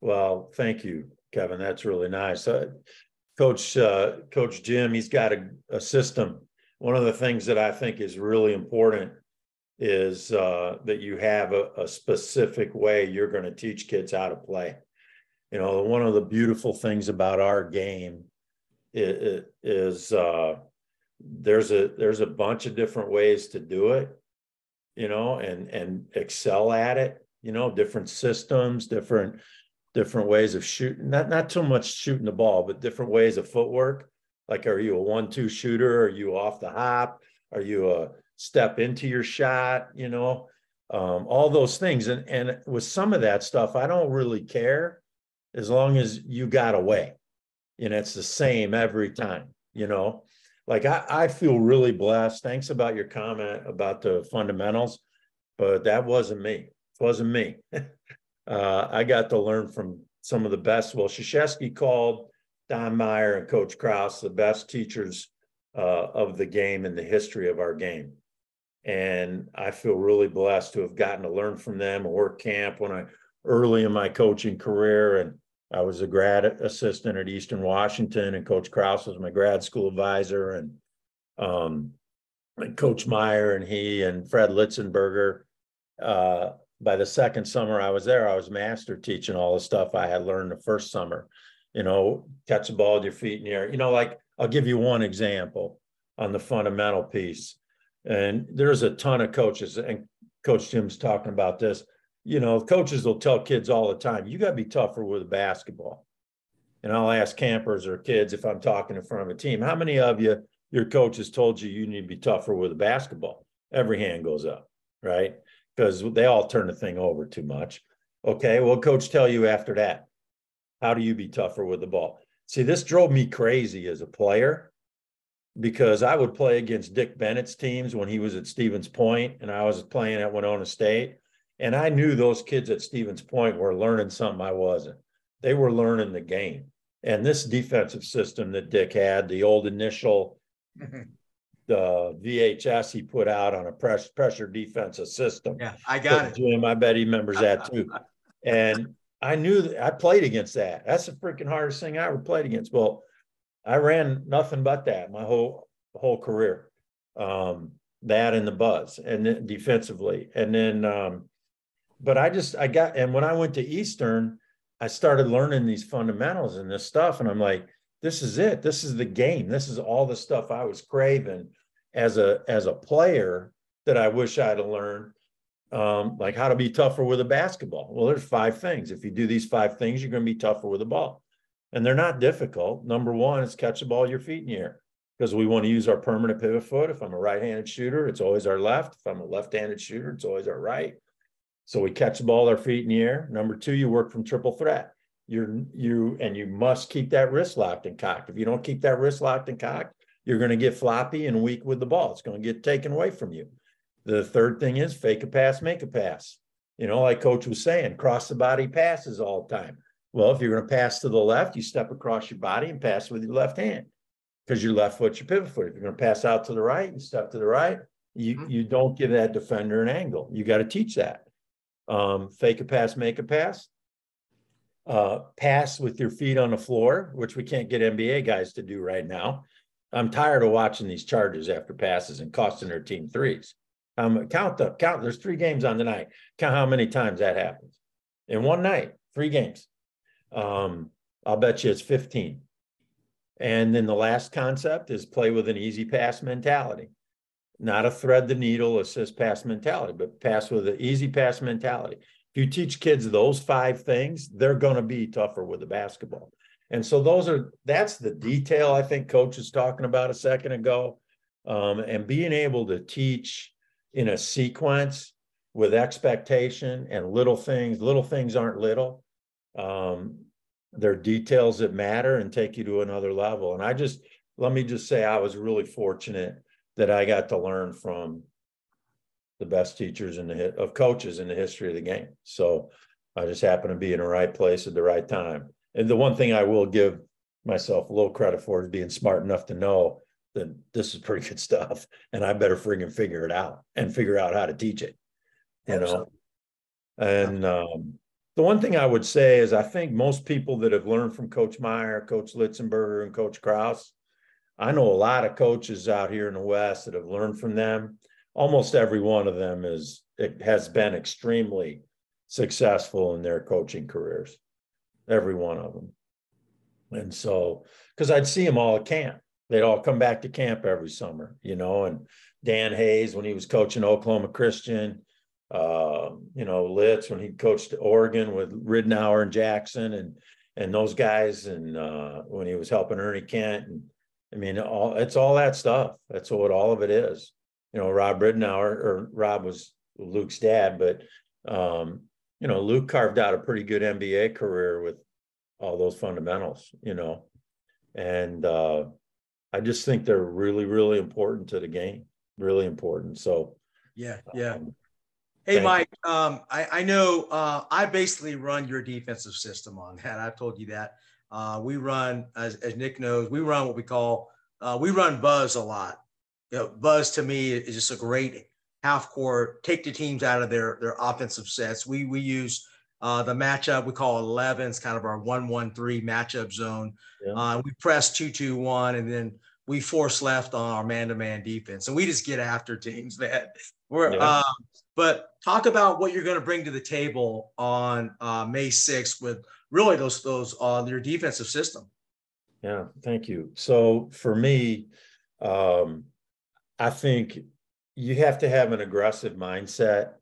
Speaker 3: Well, thank you, Kevin. That's really nice. Uh, Coach uh, Coach Jim, he's got a, a system. One of the things that I think is really important is uh, that you have a, a specific way you're going to teach kids how to play. You know, one of the beautiful things about our game is, is uh, there's a there's a bunch of different ways to do it. You know, and and excel at it. You know, different systems, different different ways of shooting. Not not too much shooting the ball, but different ways of footwork like, are you a one-two shooter? Are you off the hop? Are you a step into your shot? You know, um, all those things. And and with some of that stuff, I don't really care as long as you got away. And it's the same every time, you know. Like I, I feel really blessed. Thanks about your comment about the fundamentals, but that wasn't me. It wasn't me. uh, I got to learn from some of the best. Well, Krzyzewski called Don Meyer and Coach Krause, the best teachers uh, of the game in the history of our game. And I feel really blessed to have gotten to learn from them work camp when I early in my coaching career. And I was a grad assistant at Eastern Washington, and Coach Krause was my grad school advisor. And, um, and Coach Meyer and he and Fred Litzenberger. Uh, by the second summer I was there, I was master teaching all the stuff I had learned the first summer you know, catch the ball with your feet in the air. You know, like I'll give you one example on the fundamental piece. And there's a ton of coaches, and Coach Jim's talking about this. You know, coaches will tell kids all the time, you got to be tougher with basketball. And I'll ask campers or kids if I'm talking in front of a team, how many of you, your coach has told you you need to be tougher with a basketball? Every hand goes up, right? Because they all turn the thing over too much. Okay, well, coach tell you after that? How do you be tougher with the ball? See, this drove me crazy as a player because I would play against Dick Bennett's teams when he was at Stevens Point and I was playing at Winona State. And I knew those kids at Stevens Point were learning something I wasn't. They were learning the game. And this defensive system that Dick had, the old initial the VHS he put out on a press, pressure defensive system.
Speaker 1: Yeah, I got it.
Speaker 3: Jim, I bet he remembers that too. and I knew that I played against that. That's the freaking hardest thing I ever played against. Well, I ran nothing but that my whole whole career. Um, that and the buzz and then defensively. And then um, but I just I got and when I went to Eastern, I started learning these fundamentals and this stuff. And I'm like, this is it. This is the game. This is all the stuff I was craving as a as a player that I wish I'd have learned um, like how to be tougher with a basketball. Well, there's five things. If you do these five things, you're going to be tougher with a ball. And they're not difficult. Number one is catch the ball your feet in the air because we want to use our permanent pivot foot. If I'm a right handed shooter, it's always our left. If I'm a left handed shooter, it's always our right. So we catch the ball, our feet in the air. Number two, you work from triple threat. You're you and you must keep that wrist locked and cocked. If you don't keep that wrist locked and cocked, you're going to get floppy and weak with the ball. It's going to get taken away from you. The third thing is fake a pass, make a pass. You know, like coach was saying, cross the body passes all the time. Well, if you're going to pass to the left, you step across your body and pass with your left hand because your left foot's your pivot foot. If you're going to pass out to the right, you step to the right. You, mm-hmm. you don't give that defender an angle. You got to teach that. Um, fake a pass, make a pass. Uh, pass with your feet on the floor, which we can't get NBA guys to do right now. I'm tired of watching these charges after passes and costing their team threes. Um, count the count. There's three games on the night. Count how many times that happens in one night. Three games. Um, I'll bet you it's 15. And then the last concept is play with an easy pass mentality, not a thread the needle assist pass mentality, but pass with an easy pass mentality. If you teach kids those five things, they're going to be tougher with the basketball. And so those are that's the detail I think coach is talking about a second ago, um, and being able to teach in a sequence with expectation and little things. Little things aren't little. Um, they're details that matter and take you to another level. And I just, let me just say, I was really fortunate that I got to learn from the best teachers and the of coaches in the history of the game. So I just happened to be in the right place at the right time. And the one thing I will give myself a little credit for is being smart enough to know then this is pretty good stuff and i better freaking figure it out and figure out how to teach it you know and um, the one thing i would say is i think most people that have learned from coach meyer coach litzenberger and coach krause i know a lot of coaches out here in the west that have learned from them almost every one of them is it has been extremely successful in their coaching careers every one of them and so because i'd see them all at camp they'd all come back to camp every summer, you know, and Dan Hays when he was coaching Oklahoma Christian, uh, you know, Litz when he coached Oregon with Ridnour and Jackson and and those guys, and uh, when he was helping Ernie Kent, and I mean, all it's all that stuff. That's what all of it is. You know, Rob Ridnour, or Rob was Luke's dad, but um, you know, Luke carved out a pretty good NBA career with all those fundamentals. You know, and uh, I just think they're really, really important to the game. Really important. So
Speaker 1: yeah, yeah. Um, hey Mike, um, I, I know uh, I basically run your defensive system on that. I've told you that. Uh, we run, as, as Nick knows, we run what we call uh, we run buzz a lot. You know, buzz to me is just a great half court. Take the teams out of their their offensive sets. We we use uh, the matchup we call 11 is kind of our 1-1-3 matchup zone. Yeah. Uh, we press 2-2-1 and then we force left on our man-to-man defense. And we just get after teams, man. We're, yeah. um, but talk about what you're going to bring to the table on uh, May 6th with really those, those uh, your defensive system.
Speaker 3: Yeah, thank you. So for me, um, I think you have to have an aggressive mindset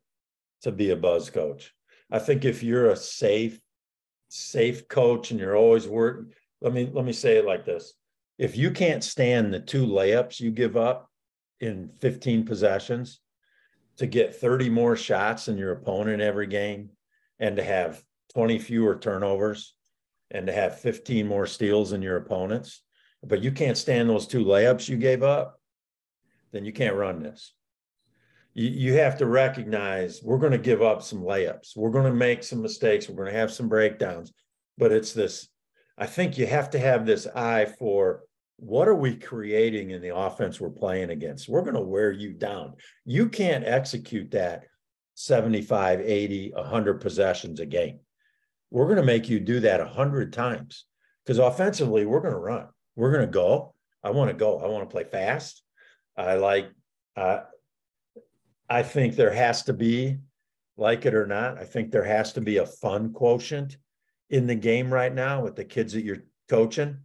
Speaker 3: to be a buzz coach. I think if you're a safe, safe coach and you're always working, let me let me say it like this. If you can't stand the two layups you give up in 15 possessions to get 30 more shots than your opponent every game and to have 20 fewer turnovers and to have 15 more steals than your opponents, but you can't stand those two layups you gave up, then you can't run this you, you have to recognize we're going to give up some layups. We're going to make some mistakes. We're going to have some breakdowns. But it's this I think you have to have this eye for what are we creating in the offense we're playing against? We're going to wear you down. You can't execute that 75, 80, 100 possessions a game. We're going to make you do that 100 times because offensively, we're going to run. We're going to go. I want to go. I want to play fast. I like, uh, I think there has to be, like it or not, I think there has to be a fun quotient in the game right now with the kids that you're coaching.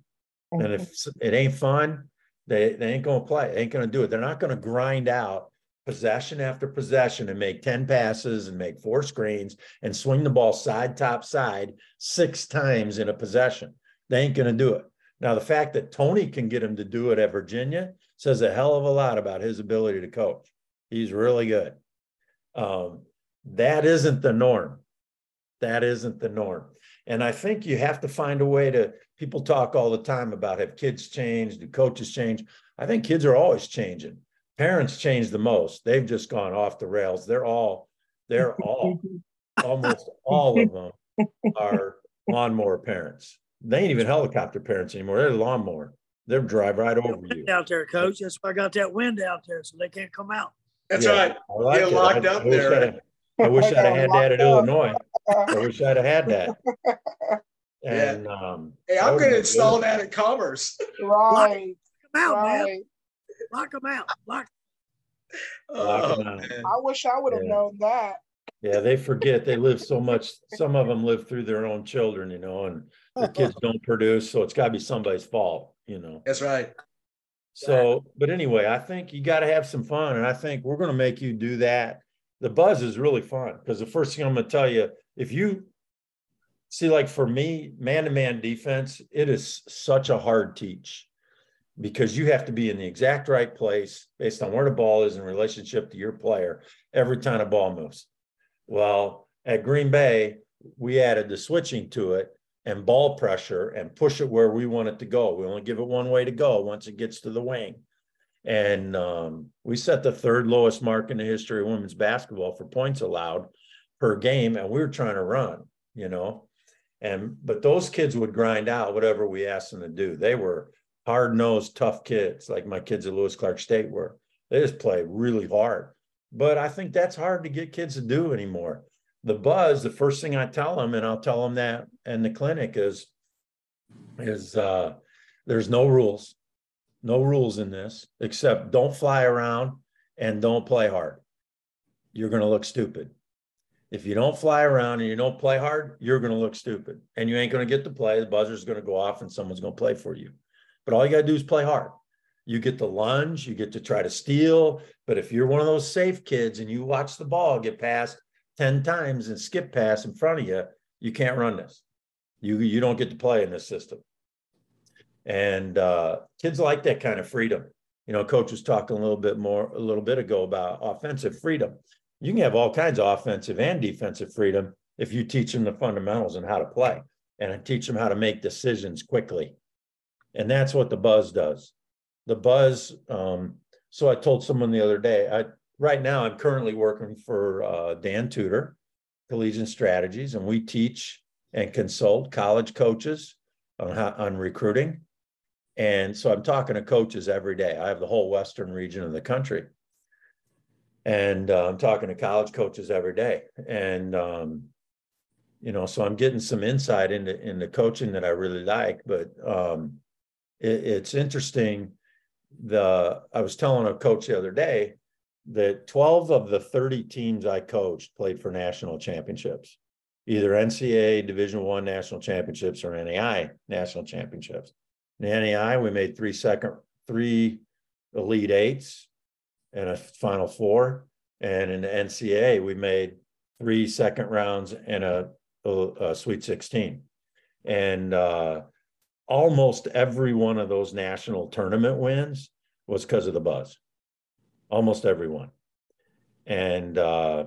Speaker 3: And if mm-hmm. it ain't fun, they, they ain't going to play. They ain't going to do it. They're not going to grind out possession after possession and make 10 passes and make four screens and swing the ball side, top, side six times in a possession. They ain't going to do it. Now, the fact that Tony can get him to do it at Virginia says a hell of a lot about his ability to coach. He's really good. Um, that isn't the norm. That isn't the norm. And I think you have to find a way to, people talk all the time about have kids changed, do coaches change? I think kids are always changing. Parents change the most. They've just gone off the rails. They're all, they're all, almost all of them are lawnmower parents. They ain't even helicopter parents anymore. They're lawnmower. They'll drive right over
Speaker 2: you.
Speaker 3: Out
Speaker 2: there, coach. That's why I got that wind out there, so they can't come out.
Speaker 1: That's yeah, right. I like it. locked up
Speaker 3: I there. I wish I'd have had that in Illinois. I wish I'd have had that.
Speaker 1: And yeah. um, hey, I'm going to install good. that at Commerce.
Speaker 2: Right. Lock them out, right. man. Lock them out. Lock.
Speaker 4: Lock them oh, out. Oh, I wish I would have yeah. known that.
Speaker 3: Yeah, they forget. They live so much. Some of them live through their own children, you know, and the kids don't produce, so it's got to be somebody's fault, you know.
Speaker 1: That's right.
Speaker 3: So, but anyway, I think you got to have some fun. And I think we're going to make you do that. The buzz is really fun because the first thing I'm going to tell you, if you see, like for me, man to man defense, it is such a hard teach because you have to be in the exact right place based on where the ball is in relationship to your player every time a ball moves. Well, at Green Bay, we added the switching to it and ball pressure and push it where we want it to go. We only give it one way to go once it gets to the wing. And um, we set the third lowest mark in the history of women's basketball for points allowed per game. And we were trying to run, you know. And but those kids would grind out whatever we asked them to do. They were hard nosed, tough kids, like my kids at Lewis Clark State were. They just play really hard. But I think that's hard to get kids to do anymore the buzz, the first thing I tell them, and I'll tell them that in the clinic is, is uh, there's no rules, no rules in this except don't fly around and don't play hard. You're going to look stupid. If you don't fly around and you don't play hard, you're going to look stupid and you ain't going to get to play. The buzzer's going to go off and someone's going to play for you. But all you got to do is play hard. You get to lunge, you get to try to steal. But if you're one of those safe kids and you watch the ball get past. 10 times and skip pass in front of you, you can't run this. You, you don't get to play in this system. And uh, kids like that kind of freedom. You know, coach was talking a little bit more, a little bit ago about offensive freedom. You can have all kinds of offensive and defensive freedom if you teach them the fundamentals and how to play and teach them how to make decisions quickly. And that's what the buzz does. The buzz. Um, so I told someone the other day, I, right now I'm currently working for uh, Dan Tudor, Collegiate Strategies, and we teach and consult college coaches on, how, on recruiting. And so I'm talking to coaches every day. I have the whole Western region of the country. And uh, I'm talking to college coaches every day. And, um, you know, so I'm getting some insight into, into coaching that I really like, but um, it, it's interesting. The, I was telling a coach the other day, that 12 of the 30 teams I coached played for national championships, either NCAA Division One national championships or NAIA national championships. In NAIA, we made three second, three elite eights and a final four. And in the NCAA, we made three second rounds and a, a, a Sweet 16. And uh, almost every one of those national tournament wins was because of the buzz almost everyone. And uh,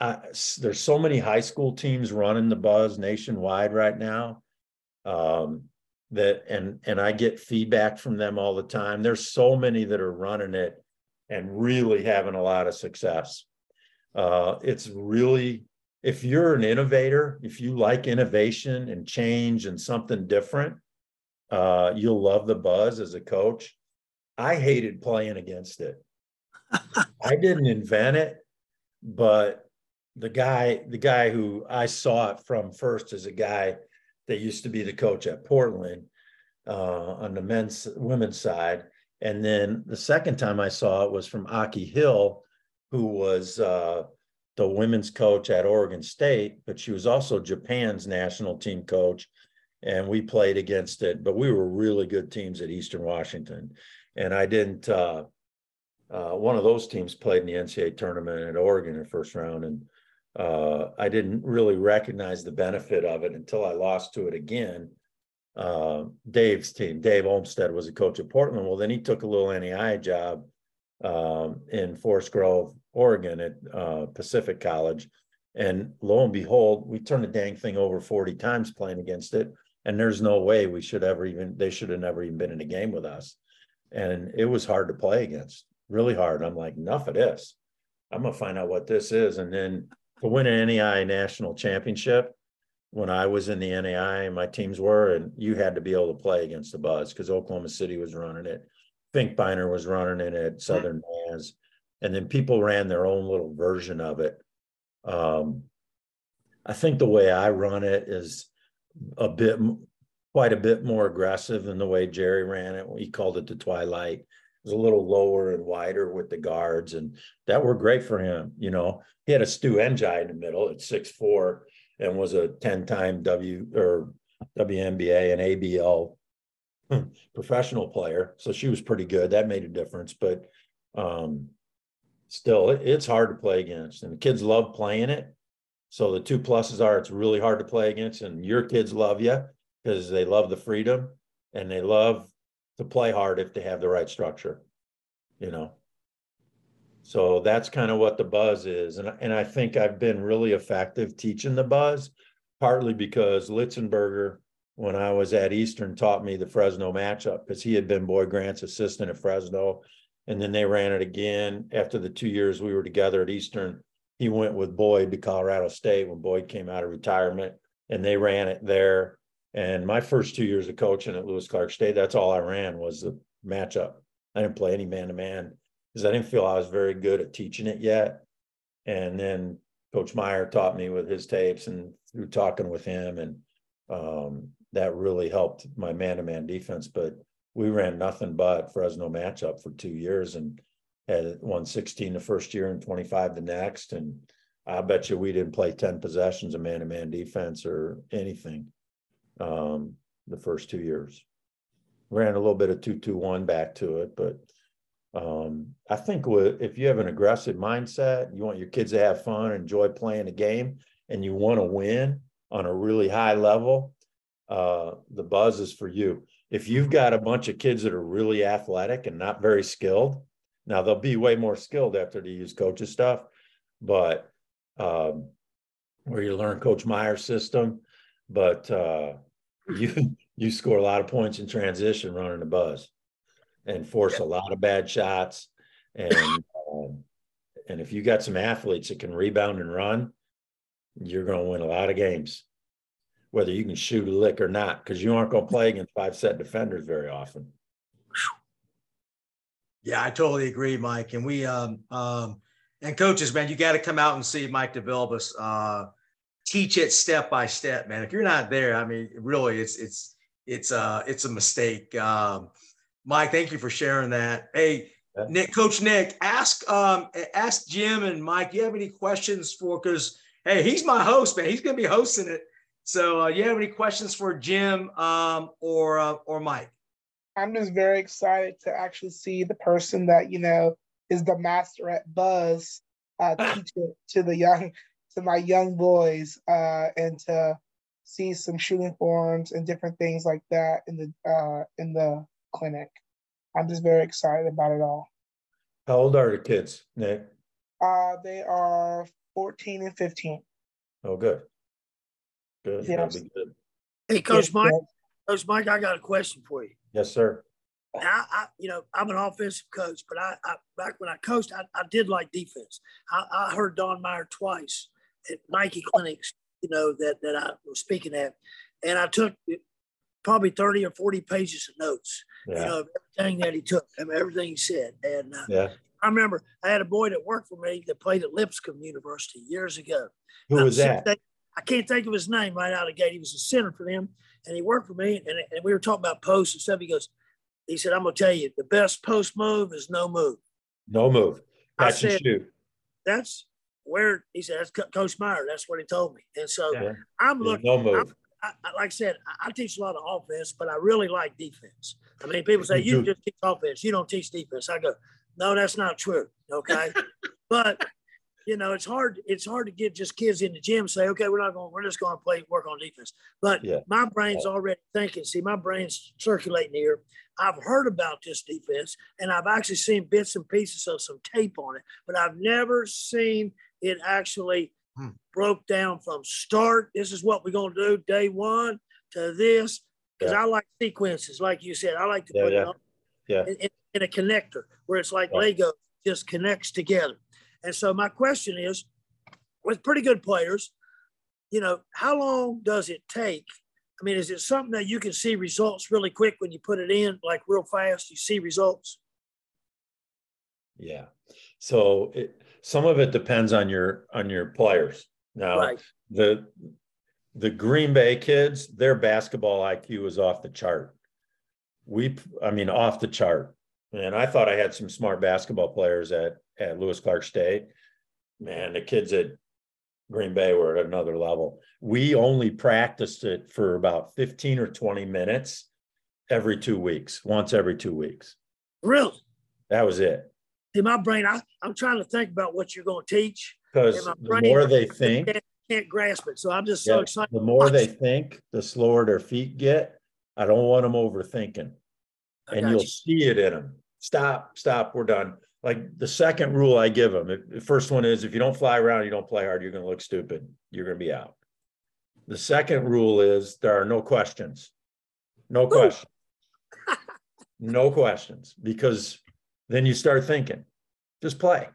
Speaker 3: I, there's so many high school teams running the buzz nationwide right now um, that and and I get feedback from them all the time. There's so many that are running it and really having a lot of success. Uh, it's really if you're an innovator, if you like innovation and change and something different, uh, you'll love the buzz as a coach. I hated playing against it. I didn't invent it, but the guy, the guy who I saw it from first is a guy that used to be the coach at Portland uh, on the men's women's side. And then the second time I saw it was from Aki Hill, who was uh, the women's coach at Oregon State, but she was also Japan's national team coach. And we played against it, but we were really good teams at Eastern Washington and I didn't. Uh, uh, one of those teams played in the NCAA tournament at Oregon in the first round, and uh, I didn't really recognize the benefit of it until I lost to it again. Uh, Dave's team, Dave Olmstead, was a coach at Portland. Well, then he took a little NEI job um, in Forest Grove, Oregon, at uh, Pacific College, and lo and behold, we turned the dang thing over forty times playing against it. And there's no way we should ever even they should have never even been in a game with us and it was hard to play against, really hard. I'm like, enough of this. I'm gonna find out what this is. And then to win an NAIA national championship, when I was in the NAIA my teams were, and you had to be able to play against the Buzz because Oklahoma City was running it, Finkbeiner was running it at Southern bands, Mass, and then people ran their own little version of it. Um, I think the way I run it is a bit quite a bit more aggressive than the way Jerry ran it. He called it the twilight. It was a little lower and wider with the guards, and that were great for him. You know, he had Astou Ndiaye in the middle at six four, and was a ten time W or WNBA and ABL professional player. So she was pretty good. That made a difference, but um, still, it, it's hard to play against, and the kids love playing it. So the two pluses are it's really hard to play against, and your kids love you because they love the freedom and they love to play hard if they have the right structure, you know. So that's kind of what the buzz is. And, and I think I've been really effective teaching the buzz, partly because Litzenberger, when I was at Eastern, taught me the Fresno matchup because he had been Boyd Grant's assistant at Fresno. And then they ran it again after the two years we were together at Eastern. He went with Boyd to Colorado State when Boyd came out of retirement, and they ran it there. And my first two years of coaching at Lewis Clark State, that's all I ran was the matchup. I didn't play any man to man because I didn't feel I was very good at teaching it yet. And then Coach Meyer taught me with his tapes and through talking with him, and um, that really helped my man to man defense. But we ran nothing but Fresno matchup for two years and had won 16 the first year and 25 the next. And I bet you we didn't play 10 possessions of man to man defense or anything um, the first two years. Ran a little bit of 221 back to it, but um, I think with, if you have an aggressive mindset, you want your kids to have fun, enjoy playing the game, and you want to win on a really high level, uh, the buzz is for you. If you've got a bunch of kids that are really athletic and not very skilled, now they'll be way more skilled after they use coaches stuff, but um, where you learn Coach Meyer's system, but uh, you you score a lot of points in transition running the buzz, and force yeah. a lot of bad shots. And um, and if you got some athletes that can rebound and run, you're going to win a lot of games, whether you can shoot a lick or not, because you aren't going to play against five set defenders very often.
Speaker 1: Yeah, I totally agree, Mike. And we um, um and coaches, man, you got to come out and see Mike Divilbiss. Uh, teach it step by step, man. If you're not there, I mean, really, it's it's it's uh it's a mistake. Um, Mike, thank you for sharing that. Hey, Nick, Coach Nick, ask um ask Jim and Mike. You have any questions for? Because hey, he's my host, man. He's gonna be hosting it. So, uh, you have any questions for Jim um or uh, or Mike?
Speaker 4: I'm just very excited to actually see the person that you know is the master at Buzz uh, teach it to the young to my young boys uh, and to see some shooting forms and different things like that in the uh, in the clinic. I'm just very excited about it all.
Speaker 3: How old are the kids, Nick?
Speaker 4: Uh, they are 14 and 15.
Speaker 3: Oh, good.
Speaker 2: Good. Yes. good. Hey, Coach yes, Mike. Yes. Coach Mike, I got a question for you.
Speaker 3: Yes, sir.
Speaker 2: I, I, you know, I'm an offensive coach, but I, I back when I coached, I, I did like defense. I, I heard Don Meyer twice at Nike Clinics, you know, that, that I was speaking at. And I took probably 30 or 40 pages of notes, yeah. you know, everything that he took, I mean, everything he said. And uh, yeah. I remember I had a boy that worked for me that played at Lipscomb University years ago. Who
Speaker 3: was that?
Speaker 2: I can't think of his name right out of the gate. He was a center for them, and he worked for me. And, and we were talking about posts and stuff. He goes, he said, "I'm gonna tell you, the best post move is no move."
Speaker 3: No move. Catch I
Speaker 2: said, That's where he said, that's Coach Meyer. That's what he told me. And so yeah. I'm looking. I'm, I, like I said, I teach a lot of offense, but I really like defense. I mean, people say you just teach offense, you don't teach defense. I go, no, that's not true. Okay, but you know, it's hard. It's hard to get just kids in the gym say, okay, we're not going. We're just going to play work on defense. But yeah. my brain's yeah. already thinking. See, my brain's circulating here. I've heard about this defense, and I've actually seen bits and pieces of some tape on it, but I've never seen it actually hmm. broke down from start. This is what we're going to do day one to this because yeah. I like sequences, like you said. I like to put it on, in, in, a connector where it's like Lego just connects together. And so my question is, with pretty good players, you know, how long does it take? I mean, is it something that you can see results really quick when you put it in, like real fast? You see results.
Speaker 3: Yeah. So it, some of it depends on your on your players. Now right. the the Green Bay kids, their basketball IQ is off the chart. We, I mean, off the chart. And I thought I had some smart basketball players at at Lewis Clark State, man, the kids at Green Bay were at another level. We only practiced it for about 15 or 20 minutes every two weeks, once every two weeks.
Speaker 2: Really?
Speaker 3: That was it.
Speaker 2: In my brain, I, I'm trying to think about what you're going to teach.
Speaker 3: Because the brain, more they think,
Speaker 2: I can't grasp it. So I'm just so yeah, excited.
Speaker 3: The more they think, the slower their feet get. I don't want them overthinking. I and you'll you. see it in them. Stop, stop, we're done like the second rule I give them, the first one is if you don't fly around, you don't play hard, you're going to look stupid. You're going to be out. The second rule is there are no questions. No questions. no questions because then you start thinking, just play.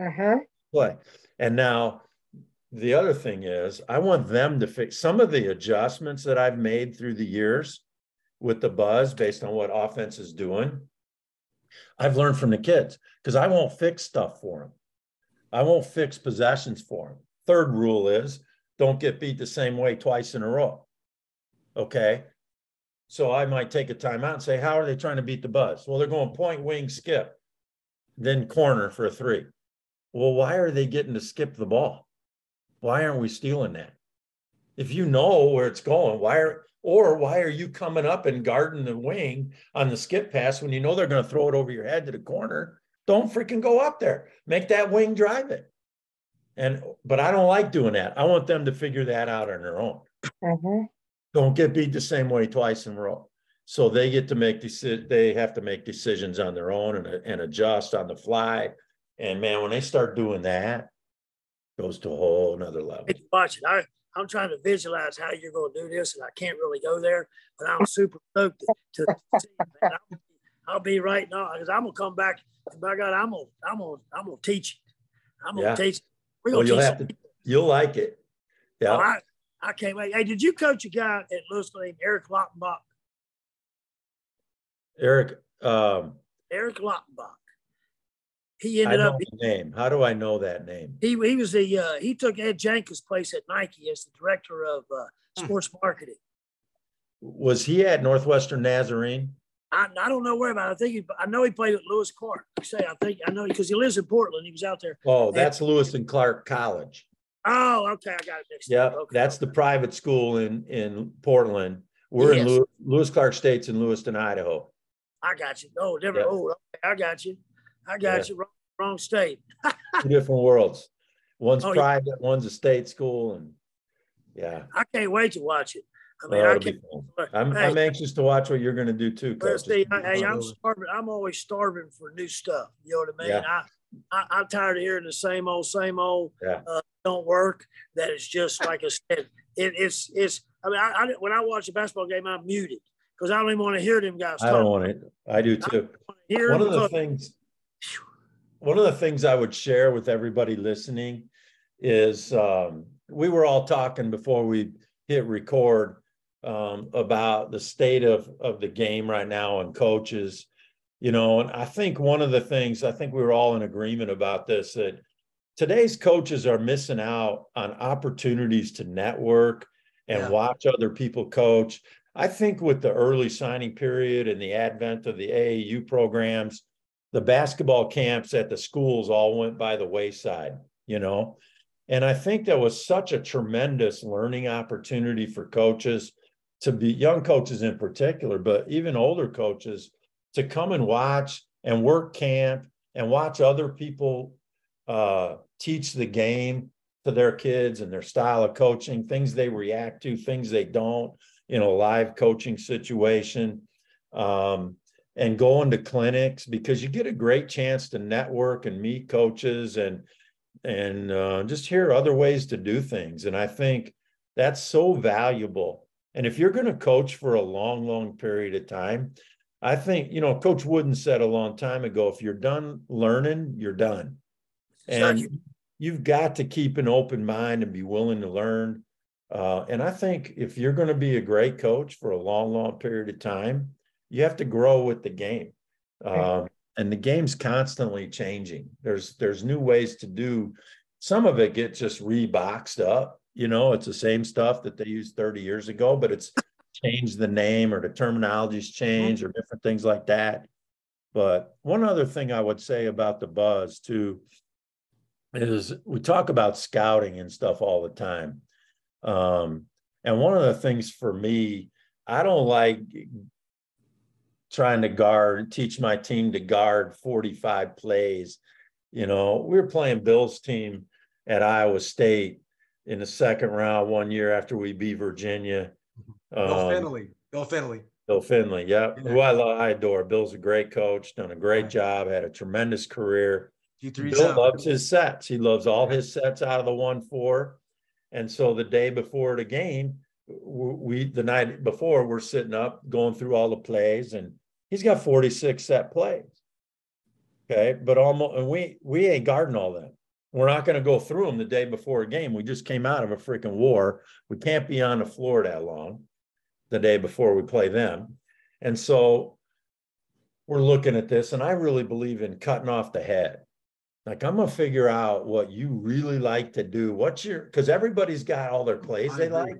Speaker 3: Uh-huh. Play. And now the other thing is I want them to fix some of the adjustments that I've made through the years with the buzz based on what offense is doing I've learned from the kids because I won't fix stuff for them. I won't fix possessions for them. Third rule is don't get beat the same way twice in a row. Okay. So I might take a timeout and say, How are they trying to beat the buzz? Well, they're going point, wing, skip, then corner for a three. Well, why are they getting to skip the ball? Why aren't we stealing that? If you know where it's going, why are or why are you coming up and guarding the wing on the skip pass when you know they're going to throw it over your head to the corner? Don't freaking go up there. Make that wing drive it. And but I don't like doing that. I want them to figure that out on their own. Mm-hmm. Don't get beat the same way twice in a row. So they get to make deci- they have to make decisions on their own and, and adjust on the fly. And man, when they start doing that, goes to a whole another level. It's
Speaker 2: watching. I I'm trying to visualize how you're going to do this, and I can't really go there, but I'm super stoked to, to see man. I'll, I'll, be right now because I'm gonna come back. By God, I'm gonna I'm gonna I'm gonna teach. I'm gonna yeah. teach.
Speaker 3: gonna well, you'll have to. You'll like it.
Speaker 2: Yeah. Oh, I, I can't wait. Hey, did you coach a guy at Louisville named Eric Lottenbach?
Speaker 3: Eric. Um,
Speaker 2: Eric Lottenbach he
Speaker 3: ended
Speaker 2: up
Speaker 3: name. How do I know that name?
Speaker 2: He he was the uh, he took Ed Jenkins' place at Nike as the director of uh, hmm. sports marketing.
Speaker 3: Was he at Northwestern Nazarene?
Speaker 2: I, I don't know where about. I think he, I know he played at Lewis Clark. I say I think I know because he lives in Portland. He was out there.
Speaker 3: Oh, that's at, Lewis and Clark College.
Speaker 2: Oh, okay, I got it mixed yep,
Speaker 3: Okay, that's okay. the private school in in Portland. We're yes. in Lewis, Lewis Clark State's in Lewiston,
Speaker 2: Idaho. I got you. Oh, different. Yep. Oh, okay, I got you. I got yeah. you. Wrong, wrong state.
Speaker 3: Two different worlds. One's oh, private, yeah. one's a state school, and yeah. I
Speaker 2: can't wait to watch it. I mean, oh, I
Speaker 3: can, I'm, hey, I'm anxious to watch what you're going to do too. Coach. See, hey,
Speaker 2: I'm starving. I'm always starving for new stuff. You know what I mean? Yeah. I, I, am tired of hearing the same old, same old. Yeah. Uh, don't work. That is just like I said. It, it's it's. I mean, I, I, when I watch a basketball game, I'm muted because I don't even want to hear them guys. I
Speaker 3: don't want it. I do too. One of the things one of the things I would share with everybody listening is um, we were all talking before we hit record um, about the state of of the game right now and coaches, you know. And I think one of the things I think we were all in agreement about this that today's coaches are missing out on opportunities to network and yeah. watch other people coach. I think with the early signing period and the advent of the AAU programs, the basketball camps at the schools all went by the wayside, you know. And I think that was such a tremendous learning opportunity for coaches to be young coaches in particular, but even older coaches to come and watch and work camp and watch other people uh, teach the game to their kids and their style of coaching, things they react to, things they don't in a live coaching situation. Um, and going to clinics because you get a great chance to network and meet coaches and and uh, just hear other ways to do things. And I think that's so valuable. And if you're going to coach for a long, long period of time, I think you know Coach Wooden said a long time ago, if you're done learning, you're done, and you've got to keep an open mind and be willing to learn. Uh, and I think if you're going to be a great coach for a long, long period of time, you have to grow with the game. Um, and the game's constantly changing. There's there's new ways to do. Some of it gets just reboxed up. You know, it's the same stuff that they used 30 years ago, but it's changed the name or the terminology's changed or different things like that. But one other thing I would say about the buzz too is we talk about scouting and stuff all the time. Um, and one of the things for me, I don't like trying to guard, teach my team to guard 45 plays. You know, we were playing Bill's team at Iowa State in the second round one year after we beat Virginia.
Speaker 2: Bill um, Fennelly.
Speaker 3: Bill Fennelly. Bill Fennelly, Yep. Who I love, I adore. Bill's a great coach, done a great right. job, had a tremendous career. g Bill out. loves his sets. He loves all his sets out of the one four. And so the day before the game, we the night before we're sitting up going through all the plays and He's got 46 set plays. Okay. But almost, and we, we ain't guarding all that. We're not going to go through them the day before a game. We just came out of a freaking war. We can't be on the floor that long the day before we play them. And so we're looking at this, and I really believe in cutting off the head. Like I'm gonna figure out what you really like to do. What's your because everybody's got all their plays they like,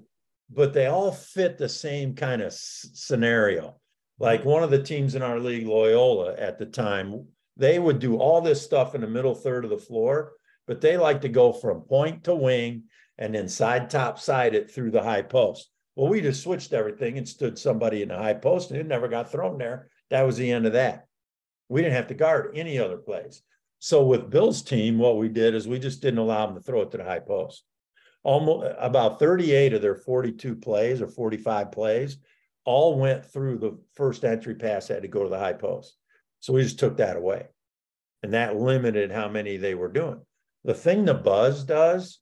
Speaker 3: but they all fit the same kind of s- scenario. Like one of the teams in our league, Loyola, at the time, they would do all this stuff in the middle third of the floor, but they like to go from point to wing and then side top side it through the high post. Well, we just switched everything and stood somebody in the high post and it never got thrown there. That was the end of that. We didn't have to guard any other plays. So with Bill's team, what we did is we just didn't allow them to throw it to the high post. Almost about 38 of their 42 plays or 45 plays all went through the first entry pass had to go to the high post. So we just took that away. And that limited how many they were doing. The thing the buzz does,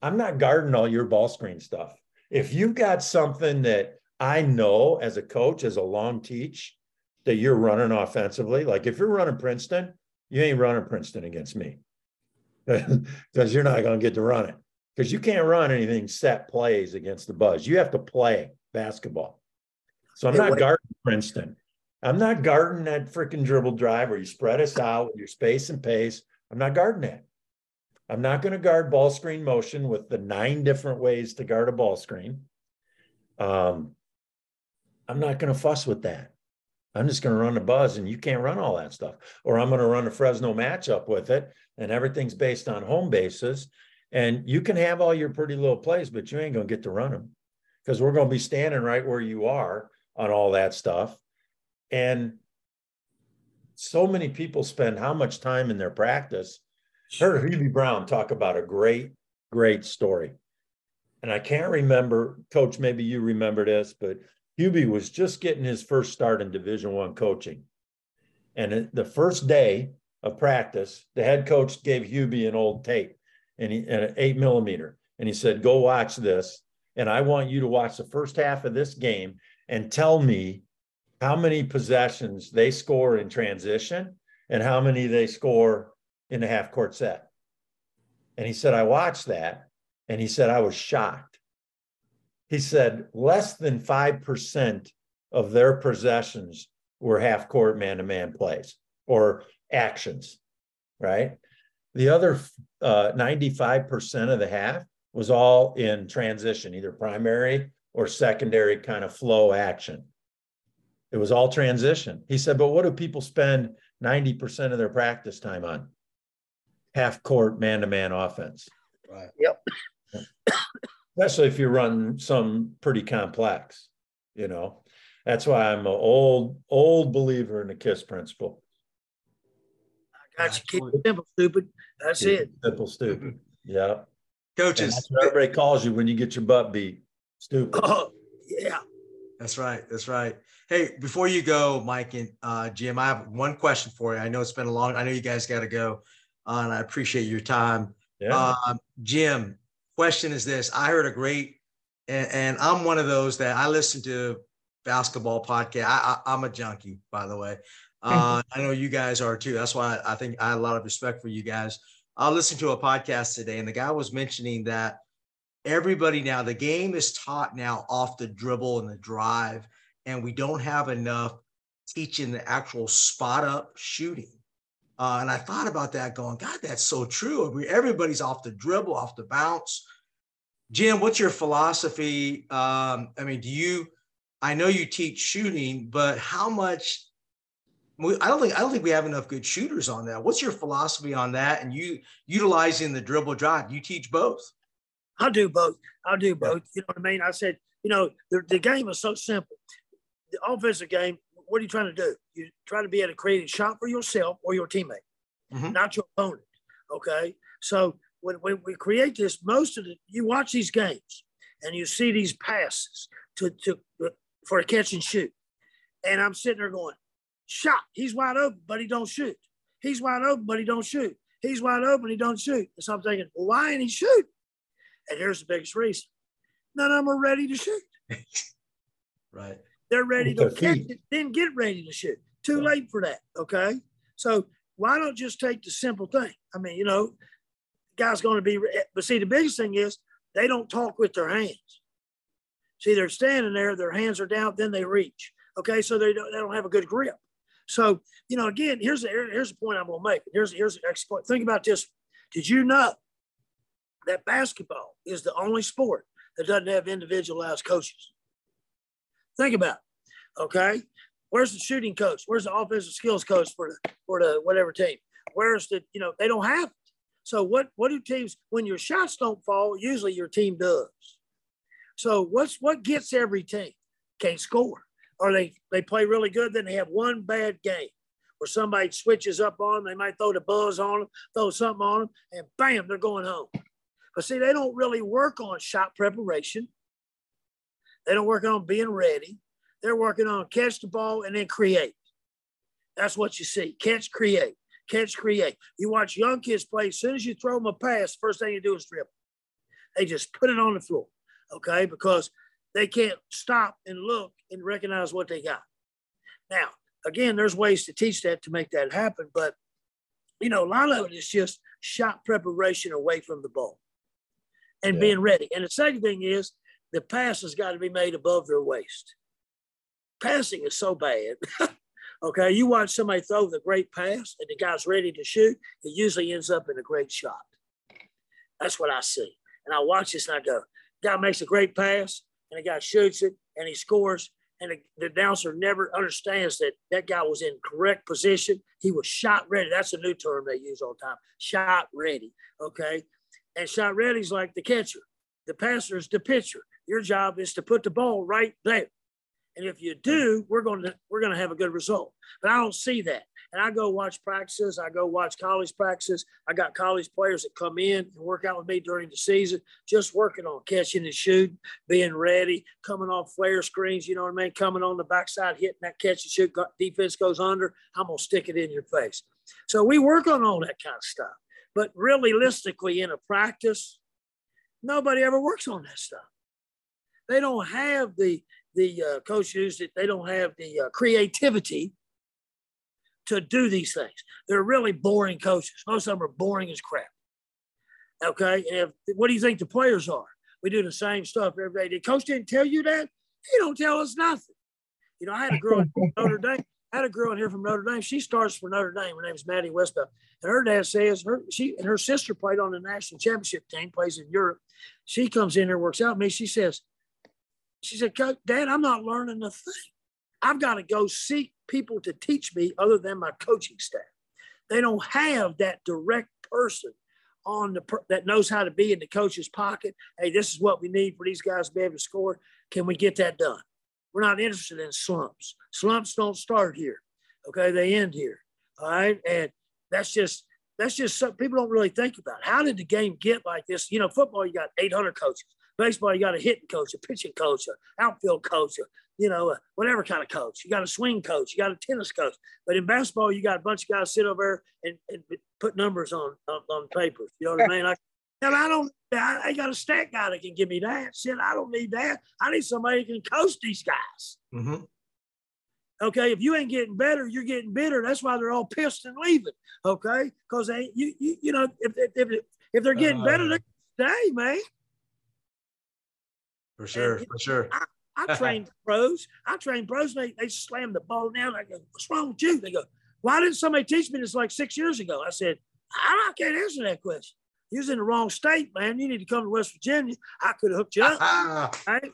Speaker 3: I'm not guarding all your ball screen stuff. If you've got something that I know as a coach, as a long teach, that you're running offensively, like if you're running Princeton, you ain't running Princeton against me because you're not going to get to run it because you can't run anything set plays against the buzz. You have to play basketball. So I'm not guarding Princeton. I'm not guarding that freaking dribble drive where you spread us out with your space and pace. I'm not guarding that. I'm not going to guard ball screen motion with the nine different ways to guard a ball screen. Um, I'm not going to fuss with that. I'm just going to run the buzz and you can't run all that stuff. Or I'm going to run a Fresno matchup with it and everything's based on home bases. And you can have all your pretty little plays, but you ain't going to get to run them because we're going to be standing right where you are on all that stuff. And so many people spend how much time in their practice. Heard Hubie Brown talk about a great, great story. And I can't remember, Coach, maybe you remember this, but Hubie was just getting his first start in Division One coaching. And the first day of practice, the head coach gave Hubie an old tape and, he, and an eight millimeter. And he said, Go watch this. And I want you to watch the first half of this game and tell me how many possessions they score in transition and how many they score in a half court set. And he said, I watched that. And he said, I was shocked. He said, less than 5% of their possessions were half court man to man plays or actions, right? The other uh, 95% of the half was all in transition, either primary or secondary kind of flow action. It was all transition. He said, but what do people spend 90% of their practice time on? Half court man to man offense.
Speaker 2: Right.
Speaker 4: Yep.
Speaker 3: Especially if you run some pretty complex, you know. That's why I'm an old, old believer in the KISS principle.
Speaker 2: I got you. Keep it simple, stupid. That's keep it.
Speaker 3: Simple, stupid. Mm-hmm. Yeah.
Speaker 1: Coaches.
Speaker 3: everybody calls you when you get your butt beat. Stupid.
Speaker 1: Oh, yeah. That's right. That's right. Hey, before you go, Mike and uh, Jim, I have one question for you. I know it's been a long. I know you guys got to go, uh, and I appreciate your time. Yeah. Um, Jim, question is this: I heard a great, and, and, I'm one of those that I listen to basketball podcast. I, am a junkie, by the way. Uh, I know you guys are too. That's why I think I have a lot of respect for you guys. I listened to a podcast today, and the guy was mentioning that everybody now the game is taught now off the dribble and the drive and we don't have enough teaching the actual spot up shooting uh, and i thought about that going god that's so true everybody's off the dribble off the bounce jim what's your philosophy um, i mean do you i know you teach shooting but how much I don't think I don't think we have enough good shooters on that. What's your philosophy on that? And you utilizing the dribble drive, you teach both.
Speaker 2: I'll do both. I'll do both. You know what I mean? I said, you know, the, the game is so simple. The offensive game, what are you trying to do? You try to be able to create a shot for yourself or your teammate, mm-hmm. not your opponent. Okay. So when, when we create this, most of the you watch these games and you see these passes to, to for a catch and shoot. And I'm sitting there going, shot, he's wide open, but he don't shoot. He's wide open, but he don't shoot. He's wide open, he don't shoot. And so I'm thinking, well, why ain't he shoot? and here's the biggest reason none of them are ready to shoot. right. They're ready With to catch it, then get ready to shoot. Too late for that. Okay. So why don't just take the simple thing? I mean, you know, guy's going to be, but see, the biggest thing is they don't talk with their hands. See, they're standing there, their hands are down, then they reach. Okay. So they don't, they don't have a good grip. So, you know, again, here's the, here's the point I'm going to make. Here's, here's the next point. Think about this. Did you know that basketball is the only sport that doesn't have individualized coaches. Think about it, okay? Where's the shooting coach? Where's the offensive skills coach for the, for the whatever team? Where's the, you know, they don't have it. So what, what do teams, when your shots don't fall, usually your team does. So what's, what gets every team? Can't score. Or they, they play really good, then they have one bad game where somebody switches up on them. They might throw the buzz on them, throw something on them, and bam, they're going home. Because see, they don't really work on shot preparation. They don't work on being ready. They're working on catch the ball and then create. That's what you see. Catch, create. Catch, create. You watch young kids play. As soon as you throw them a pass, first thing you do is dribble. They just put it on the floor, okay? Because they can't stop and look and recognize what they got. Now, again, there's ways to teach that to make that happen, but you know, a lot of it is just shot preparation away from the ball and yeah. being ready. And the second thing is the pass has got to be made above their waist. Passing is so bad. okay, you watch somebody throw the great pass and the guy's ready to shoot, it usually ends up in a great shot. That's what I see. And I watch this and I go, guy makes a great pass and the guy shoots it and he scores. And the, the announcer never understands that that guy was in correct position. He was shot ready. That's a new term they use all the time shot ready. Okay. And shot ready's like the catcher. The passer is the pitcher. Your job is to put the ball right there. And if you do, we're going to we're going to have a good result. But I don't see that. And I go watch practices. I go watch college practices. I got college players that come in and work out with me during the season, just working on catching and shooting, being ready, coming off flare screens. You know what I mean? Coming on the backside, hitting that catch and shoot. Defense goes under. I'm gonna stick it in your face. So we work on all that kind of stuff. But realistically, in a practice, nobody ever works on that stuff. They don't have the the uh, coach used it. They don't have the uh, creativity to do these things. They're really boring coaches. Most of them are boring as crap. Okay, and if, what do you think the players are? We do the same stuff every day. The coach didn't tell you that. He don't tell us nothing. You know, I had a girl at Notre Dame. I had a girl in here from Notre Dame. She starts for Notre Dame. Her name is Maddy Westbeld. And her dad says her she and her sister played on the national championship team, plays in Europe. She comes in here, works out with me. She says, she said, Dad, I'm not learning a thing. I've got to go seek people to teach me other than my coaching staff. They don't have that direct person on the per- that knows how to be in the coach's pocket. Hey, this is what we need for these guys to be able to score. Can we get that done? We're not interested in slumps. Slumps don't start here. Okay, they end here. All right, and that's just that's just something people don't really think about. How did the game get like this? You know, football you got 800 coaches. Baseball you got a hitting coach, a pitching coach, an outfield coach, a, you know, whatever kind of coach. You got a swing coach, you got a tennis coach. But in basketball, you got a bunch of guys sit over there and, and put numbers on, on, on You know what I mean? And I don't, I ain't got a stat guy that can give me that. Shit, I don't need that. I need somebody who can coach these guys. Mm-hmm. Okay, if you ain't getting better, you're getting bitter. That's why they're all pissed and leaving. Okay, because they, you, you, you know, if if, if, if they're getting uh, better, they stay, man.
Speaker 3: For sure, and,
Speaker 2: for sure. I, I trained pros. I trained pros. They they slam the ball down. I go, what's wrong with you? They go, why didn't somebody teach me this like six years ago? I said, I, I can't answer that question. He was in the wrong state, man. You need to come to West Virginia. I could have hooked you up. Ah. right?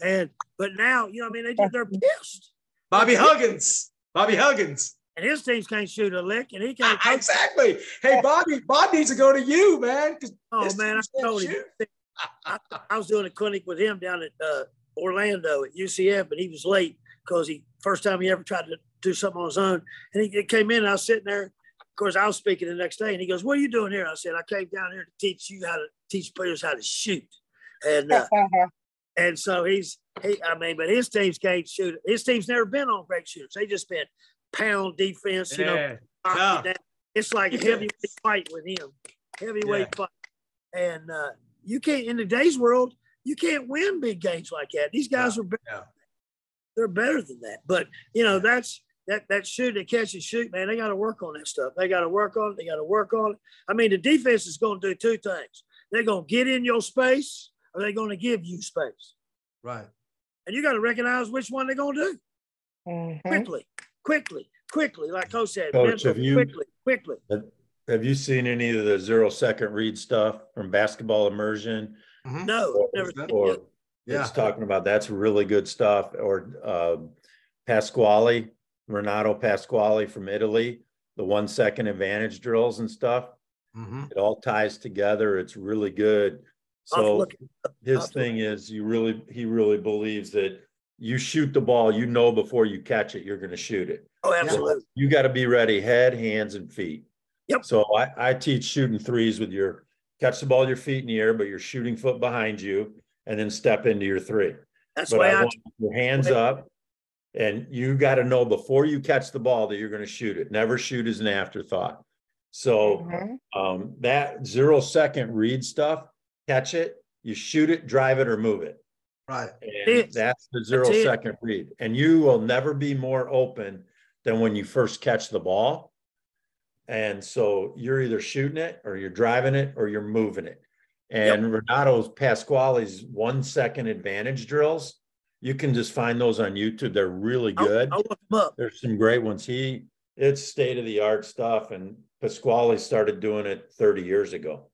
Speaker 2: And but now, you know, I mean, they, are
Speaker 1: pissed.
Speaker 2: Bobby
Speaker 1: Huggins. Bobby Huggins.
Speaker 2: And his teams can't shoot a lick, and he can't.
Speaker 1: Ah, exactly. Hey, Bobby, Bob needs to go to you, man. Oh man,
Speaker 2: I
Speaker 1: told
Speaker 2: I, I, was doing a clinic with him down at uh, Orlando at UCF, and he was late because he first time he ever tried to do something on his own. And he, he came in, and I was sitting there, of course, I was speaking the next day, and he goes, "What are you doing here?" I said, "I came down here to teach you how to teach players how to shoot," and uh, and so he's he. I mean, but his team's can't shoot. His team's never been on great shooters. They just been pound defense. You yeah. know, it's like yeah. heavyweight fight with him, heavyweight yeah. fight, and uh, you can't in today's world you can't win big games like that. These guys are better. They're better than that, but you know that's that that shoot and catch and shoot, man, they got to work on that stuff. They got to work on it. They got to work on it. I mean, the defense is going to do two things. They're going to get in your space, or they're going to give you space.
Speaker 3: Right.
Speaker 2: And you got to recognize which one they're going to do mm-hmm. quickly, quickly, quickly. Like Coach said, Coach, have you, quickly, quickly.
Speaker 3: Have you seen any of the zero second read stuff from basketball immersion?
Speaker 2: Mm-hmm. No, or, never.
Speaker 3: Or, yeah. it's talking about that's really good stuff. Or uh, Pasquali Renato Pasquali from Italy, the one second advantage drills and stuff. Mm-hmm. It all ties together. It's really good. So his thing is you really he really believes that you shoot the ball, you know before you catch it, you're gonna shoot it. Oh, absolutely. So you got to be ready, head, hands, and feet. Yep. So I, I teach shooting threes with your catch the ball your feet in the air, but your shooting foot behind you and then step into your three. That's but why I, I want your hands up, and you got to know before you catch the ball that you're going to shoot it. Never shoot as an afterthought. So mm-hmm. um, that zero second read stuff, catch it, you shoot it, drive it, or move it. Right. And that's the zero that's second read. And you will never be more open than when you first catch the ball. And so you're either shooting it or you're driving it or you're moving it. And yep. Renato's Pasquali's one second advantage drills you can just find those on YouTube. They're really good. I'll, I'll look them up. There's some great ones. He it's state of the art stuff, and Pasquali started doing it 30 years ago.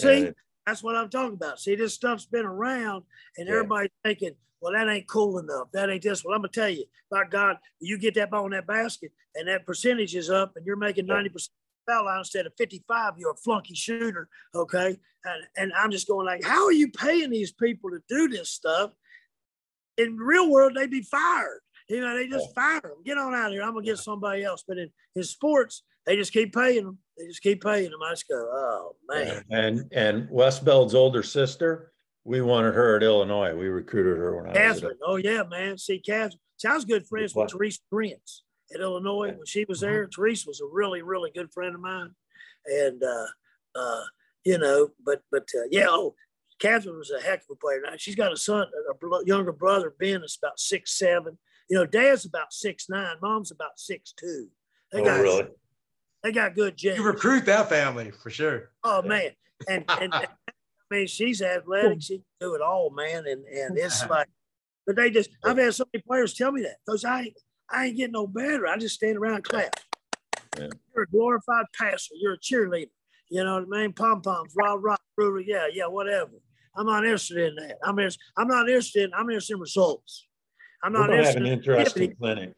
Speaker 2: See, it, that's what I'm talking about. See, this stuff's been around, and yeah. everybody's thinking, well, that ain't cool enough. That ain't this. Well, I'm gonna tell you, by God, you get that ball in that basket, and that percentage is up, and you're making 90 yeah. percent foul line instead of 55. You're a flunky shooter, okay? And, and I'm just going like, how are you paying these people to do this stuff? in real world, they'd be fired. You know, they just fire them. Get on out of here. I'm gonna get somebody else. But in, in sports, they just keep paying them. They just keep paying them. I just go, oh man.
Speaker 3: And and Westbeld's older sister, we wanted her at Illinois. We recruited her when Kathryn. I
Speaker 2: was at Oh yeah, man. See, Kathryn. See, I was good friends with Theresa Grentz at Illinois when she was there. Mm-hmm. was a really, really good friend of mine, and uh, uh, you know, but but uh, yeah. Oh, Kathryn was a heck of a player. Now, she's got a son, a younger brother, Ben, is about six seven. You know, Dad's about six nine. Mom's about six two. They oh, got, really? They got good genes. You
Speaker 3: recruit that family for sure.
Speaker 2: Oh man, and, and I mean, she's athletic. She can do it all, man. And and it's like, but they just. I've had so many players tell me that because I I ain't getting no better. I just stand around clap. Yeah. You're a glorified pastor. You're a cheerleader. You know what I mean? Pom poms, rah rah, rah, yeah, yeah, whatever. I'm not interested in that. I'm, interested. I'm not interested. In, I'm interested in results. I'm not interested. Have an interesting in clinic.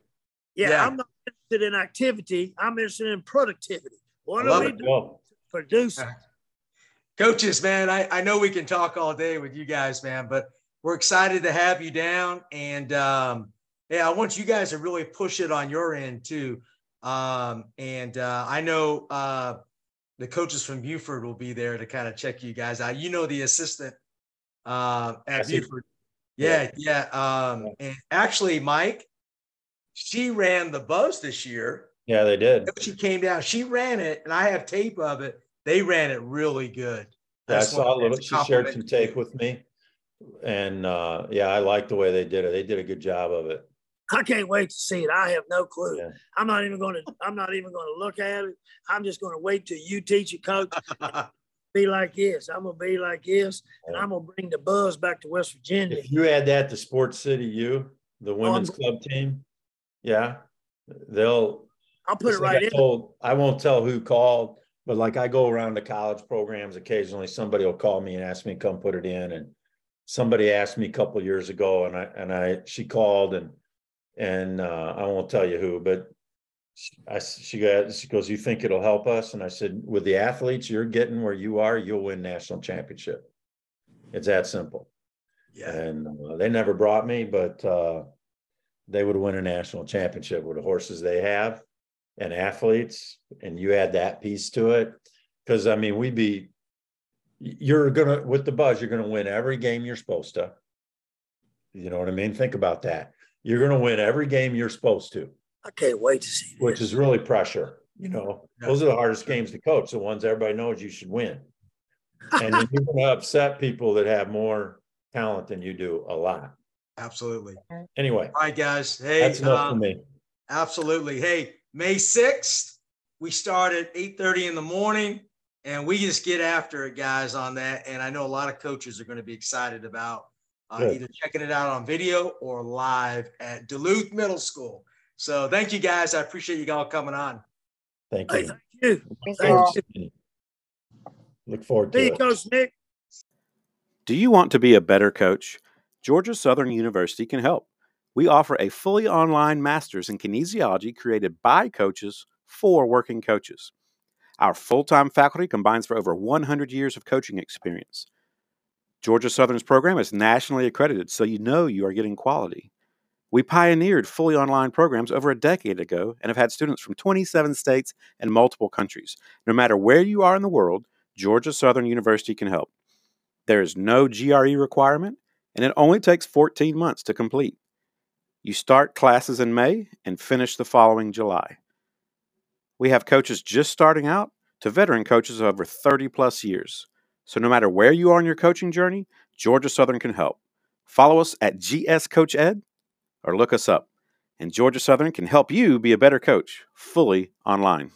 Speaker 2: Yeah, yeah, I'm not interested in activity. I'm interested in productivity. What I are we doing?
Speaker 1: Produce. Coaches, man, I, I know we can talk all day with you guys, man, but we're excited to have you down. And um, yeah, I want you guys to really push it on your end too. Um, and uh, I know uh, the coaches from Buford will be there to kind of check you guys out. You know, the assistant uh, at Buford. Yeah, yeah. Um, and actually, Mike, she ran the buzz this year.
Speaker 3: Yeah, they did.
Speaker 1: She came down. She ran it, and I have tape of it. They ran it really good.
Speaker 3: That's I saw a little. She shared some tape with me, and uh, yeah, I like the way they did it. They did a good job of it.
Speaker 2: I can't wait to see it. I have no clue. Yeah. I'm not even going to. I'm not even going to look at it. I'm just going to wait till you teach it, coach. be like this. I'm gonna be like this, and I'm gonna bring the buzz back to West Virginia.
Speaker 3: If you add that to SportsCityU the women's oh, club team, yeah, they'll.
Speaker 2: I'll put it right told,
Speaker 3: in. I won't tell who called, but like I go around to college programs occasionally. Somebody will call me and ask me to come put it in, and somebody asked me a couple years ago, and I and I she called and and uh, I won't tell you who, but I, she got she goes, you think it'll help us? And I said, with the athletes you're getting where you are, you'll win national championship. It's that simple. Yeah. And uh, they never brought me, but uh, they would win a national championship with the horses they have and athletes. And you add that piece to it. Cause I mean, we be, you're going to, with the buzz, you're going to win every game you're supposed to. You know what I mean? Think about that. You're going to win every game you're supposed to.
Speaker 2: I can't wait to see.
Speaker 3: This. Which is really pressure. You know, yeah. those are the hardest games to coach. The ones everybody knows you should win, and you're going to upset people that have more talent than you do a lot.
Speaker 1: Absolutely.
Speaker 3: Anyway. All
Speaker 1: right, guys. Hey, that's enough um, for me. Absolutely. Hey, May sixth, we start at eight thirty in the morning. And we just get after it, guys, on that. And I know a lot of coaches are going to be excited about uh, either checking it out on video or live at Duluth Middle School. So thank you guys. I appreciate you all coming on. Thank you. thank you.
Speaker 3: Thank you. Look forward to it. There you go, Nick.
Speaker 5: Do you want to be a better coach? Georgia Southern University can help. We offer a fully online master's in kinesiology created by coaches for working coaches. Our full time faculty combines for over 100 years of coaching experience. Georgia Southern's program is nationally accredited, so you know you are getting quality. We pioneered fully online programs over a decade ago and have had students from 27 states and multiple countries. No matter where you are in the world, Georgia Southern University can help. There is no GRE requirement, and it only takes 14 months to complete. You start classes in May and finish the following July. We have coaches just starting out to veteran coaches over 30 plus years. So no matter where you are in your coaching journey, Georgia Southern can help. Follow us at GS Coach Ed or look us up. And Georgia Southern can help you be a better coach fully online.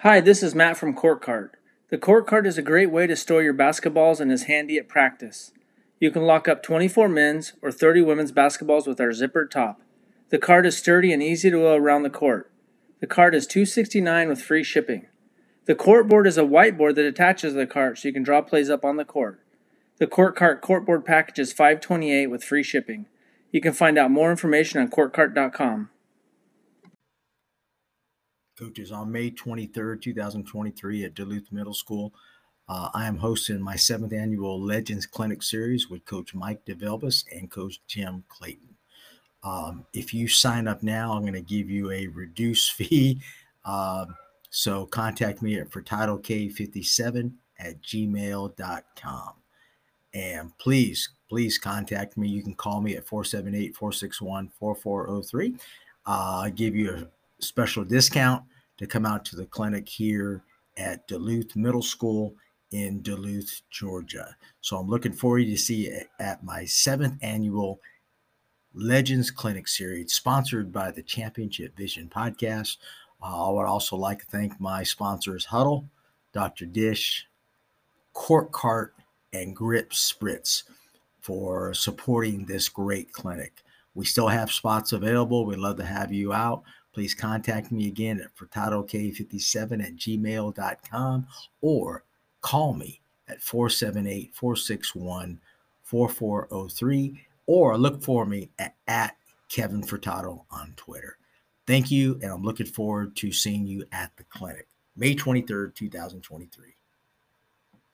Speaker 6: Hi, this is Matt from Court Cart. The Court Cart is a great way to store your basketballs and is handy at practice. You can lock up 24 men's or 30 women's basketballs with our zippered top. The card is sturdy and easy to wheel around the court. The card is $269 with free shipping. The court board is a whiteboard that attaches to the cart so you can draw plays up on the court. The Court Cart Courtboard package is 528 with free shipping. You can find out more information on courtcart.com.
Speaker 7: Coaches, on May 23rd, 2023, at Duluth Middle School, uh, I am hosting my seventh annual Legends Clinic series with Coach Mike Divilbiss and Coach Jim Clayton. Um, if you sign up now, I'm going to give you a reduced fee. Um, so contact me at for K 57 at gmail.com. And please, please contact me. You can call me at 478 461 4403. Uh, I'll give you a special discount to come out to the clinic here at Duluth Middle School in Duluth, Georgia. So I'm looking forward to see you at my seventh annual Legends Clinic series, sponsored by the Championship Vision podcast. Uh, I would also like to thank my sponsors Hudl, Dr. Dish, Court Cart, and Grip Spritz for supporting this great clinic. We still have spots available. We'd love to have you out. Please contact me again at furtadok57 at gmail.com or call me at 478 461 4403 or look for me at, at Kevin Furtado on Twitter. Thank you, and I'm looking forward to seeing you at the clinic May 23rd, 2023.